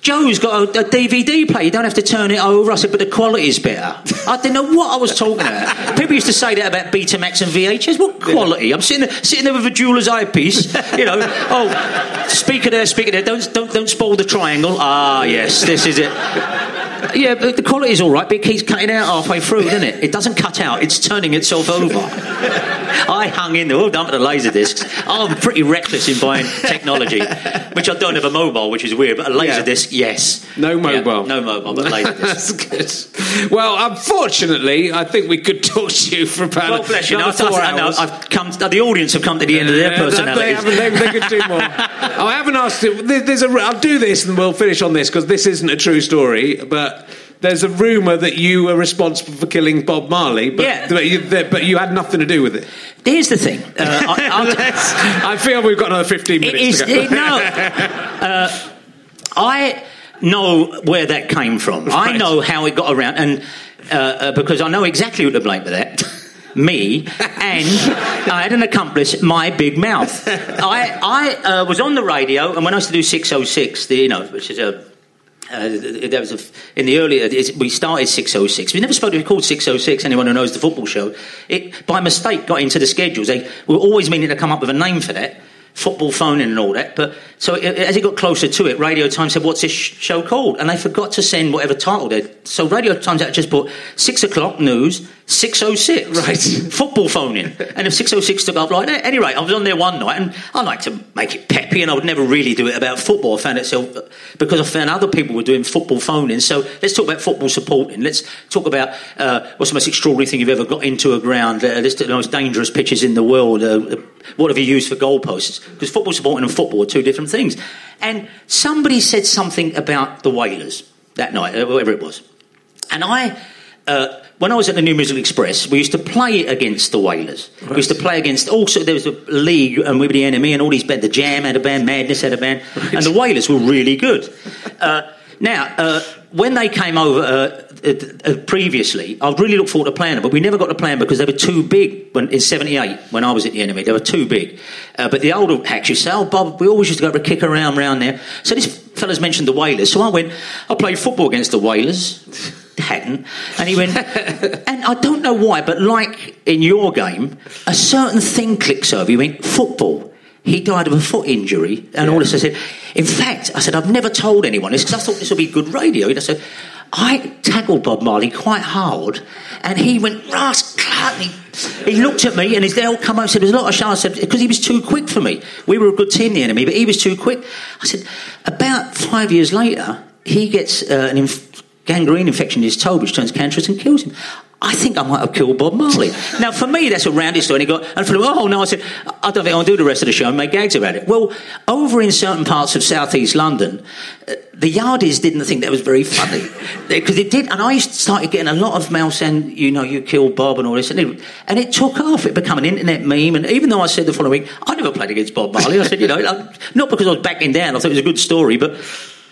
Joe's got a, a DVD player. You don't have to turn it over. I said, but the quality's better. I didn't know what I was talking about. People used to say that about Betamax and VHS. What quality? I'm sitting there, sitting there with a jeweler's eyepiece. You know, oh, speaker there, speaker there. Don't don't don't spoil the triangle. Ah, yes, this is it. Yeah, but the quality's all right, but it keeps cutting out halfway through, doesn't it? It doesn't cut out. It's turning itself over. I hung in there, all done for the laser discs. I'm pretty reckless in buying technology, which I don't have a mobile, which is weird, but a laser Yeah. disc, yes. No Yeah, mobile. no mobile, but laser disc. That's good. Well, unfortunately, I think we could talk to you for about Well, bless you. No, I, four I, know, hours. I've come. The audience have come to the end of their Yeah, personalities. They, they, could do more. I haven't asked it. There's a. I'll do this and we'll finish on this because this isn't a true story, but. There's a rumor that you were responsible for killing Bob Marley, but, Yeah. but, you, but you had nothing to do with it. Here's the thing. Uh, I, I feel we've got another 15 minutes is to go. it, no. Uh, I know where that came from. I know how it got around, and uh, uh, because I know exactly who to blame for that. Me and I had an accomplice, my big mouth. I I uh, was on the radio, and when I used to do six oh six, the you know, which is a uh, there was a, in the earlier we started 606 we never supposed to be called 606 anyone who knows the football show. It by mistake got into the schedules. They were always meaning to come up with a name for that football phoning and all that but so it, as it got closer to it radio times said what's this sh- show called? And they forgot to send whatever title they so radio times had just put 6 o'clock news 606 Right. football phoning and if 606 took off like that anyway I was on there one night and I like to make it peppy and I would never really do it about football. I found it so because I found other people were doing football phoning so let's talk about football supporting. Let's talk about uh, what's the most extraordinary thing you've ever got into a ground? Uh, the most dangerous pitches in the world uh, what have you used for goalposts because football supporting and football are two different things and somebody said something about the Wailers that night uh, whatever it was and I, uh, when I was at the New Musical Express, we used to play against the Wailers. We used to play against also there was a league and we were the NME and all these bands. The Jam had a band, Madness had a band, and the Wailers were really good. Uh, now, uh, when they came over uh, uh, uh, previously, I really looked forward to playing them, but we never got to play them because they were too big when, in '78 when I was at the NME. They were too big. Uh, but the older hacks used to say, "Oh, Bob, we always used to go for a kick around round there." So this fella's mentioned the Wailers, so I went. I played football against the Wailers hadn't. And he went, and I don't know why, but like in your game, a certain thing clicks over. You went, football. He died of a foot injury, and all this. I said, in fact, I said, I've never told anyone this because I thought this would be good radio. And I said, I tackled Bob Marley quite hard, and he went, Clark. He, he looked at me, and his dad come up and said, There's a lot of chance. I said, Because he was too quick for me. We were a good team, the NME, but he was too quick. I said, About five years later, he gets uh, an inf- gangrene infection in his toe, which turns cancerous and kills him. I think I might have killed Bob Marley. now, for me, that's a rounded story. And he got, and for oh no, I said, I don't think I'll do the rest of the show and make gags about it. Well, over in certain parts of southeast London, uh, the Yardies didn't think that was very funny because it did. And I started getting a lot of mail saying, you know, you killed Bob and all this, and it, and it took off. It became an internet meme. And even though I said the following week, I never played against Bob Marley. I said, you know, not because I was backing down. I thought it was a good story, but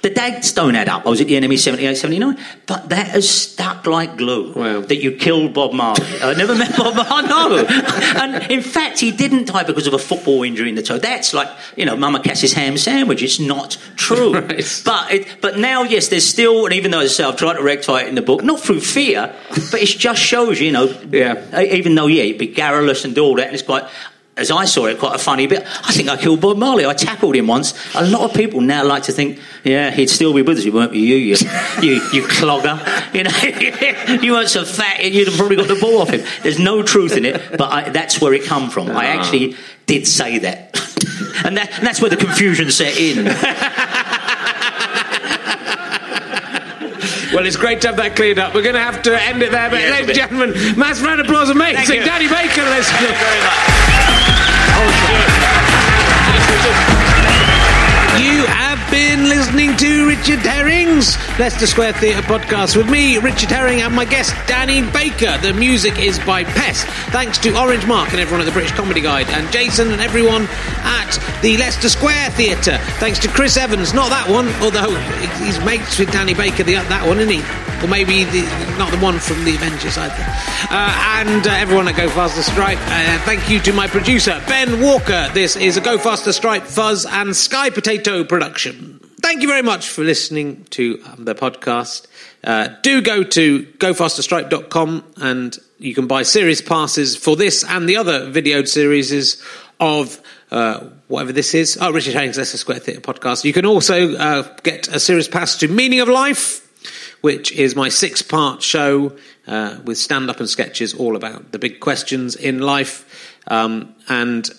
the dates don't add up. I was at the NME 78, 79. But that has stuck like glue. Wow. That you killed Bob Marley. I never met Bob Marley. No. And in fact, he didn't die because of a football injury in the toe. That's like, you know, Mama Cass's ham sandwich. It's not true. Right. But it, but now, yes, there's still, and even though I say, I've tried to rectify it in the book, not through fear, but it just shows, you know, Yeah. even though, yeah, it'd be garrulous and do all that, and it's quite, as I saw it, quite a funny bit. I think I killed Bob Marley. I tackled him once. A lot of people now like to think, yeah, he'd still be with us. It won't be you, you, you, you clogger. You know, you weren't so fat, you'd have probably got the ball off him. There's no truth in it, but I, that's where it come from. I actually did say that. and, that, and that's where the confusion set in. Well, it's great to have that cleared up. We're going to have to end it there, but Yeah, ladies and gentlemen, mass round of applause, amazing. Thank you. Danny Baker, let's You have been listening to Richard Herring's Leicester Square Theatre podcast with me, Richard Herring, and my guest, Danny Baker. The music is by Pest. Thanks to Orange Mark and everyone at the British Comedy Guide, and Jason and everyone at the Leicester Square Theatre. Thanks to Chris Evans, not that one, although he's mates with Danny Baker, the, that one, isn't he? Or maybe the, not the one from the Avengers either. Uh, and uh, everyone at Go Faster Stripe. Uh, thank you to my producer, Ben Walker. This is a Go Faster Stripe Fuzz and Sky Potato production. Thank you very much for listening to um, the podcast. Uh, do go to gofasterstripe.com and you can buy series passes for this and the other videoed series of uh, whatever this is. Oh, Richard Herring's Leicester Square Theatre podcast. You can also uh, get a series pass to Meaning of Life, which is my six part show uh, with stand up and sketches all about the big questions in life. Um, and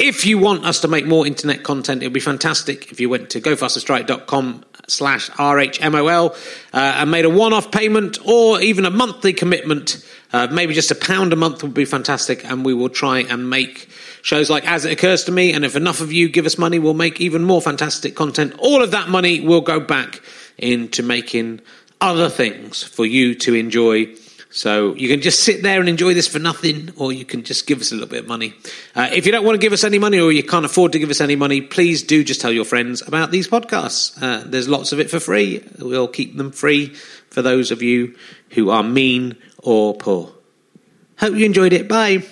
if you want us to make more internet content, it would be fantastic if you went to gofasterstripe.com slash RHMOL uh, and made a one-off payment or even a monthly commitment. Uh, maybe just a pound a month would be fantastic and we will try and make shows like As It Occurs to Me. And if enough of you give us money, we'll make even more fantastic content. All of that money will go back into making other things for you to enjoy so you can just sit there and enjoy this for nothing, or you can just give us a little bit of money. Uh, if you don't want to give us any money, or you can't afford to give us any money, please do just tell your friends about these podcasts. Uh, there's lots of it for free. We'll keep them free for those of you who are mean or poor. Hope you enjoyed it. Bye.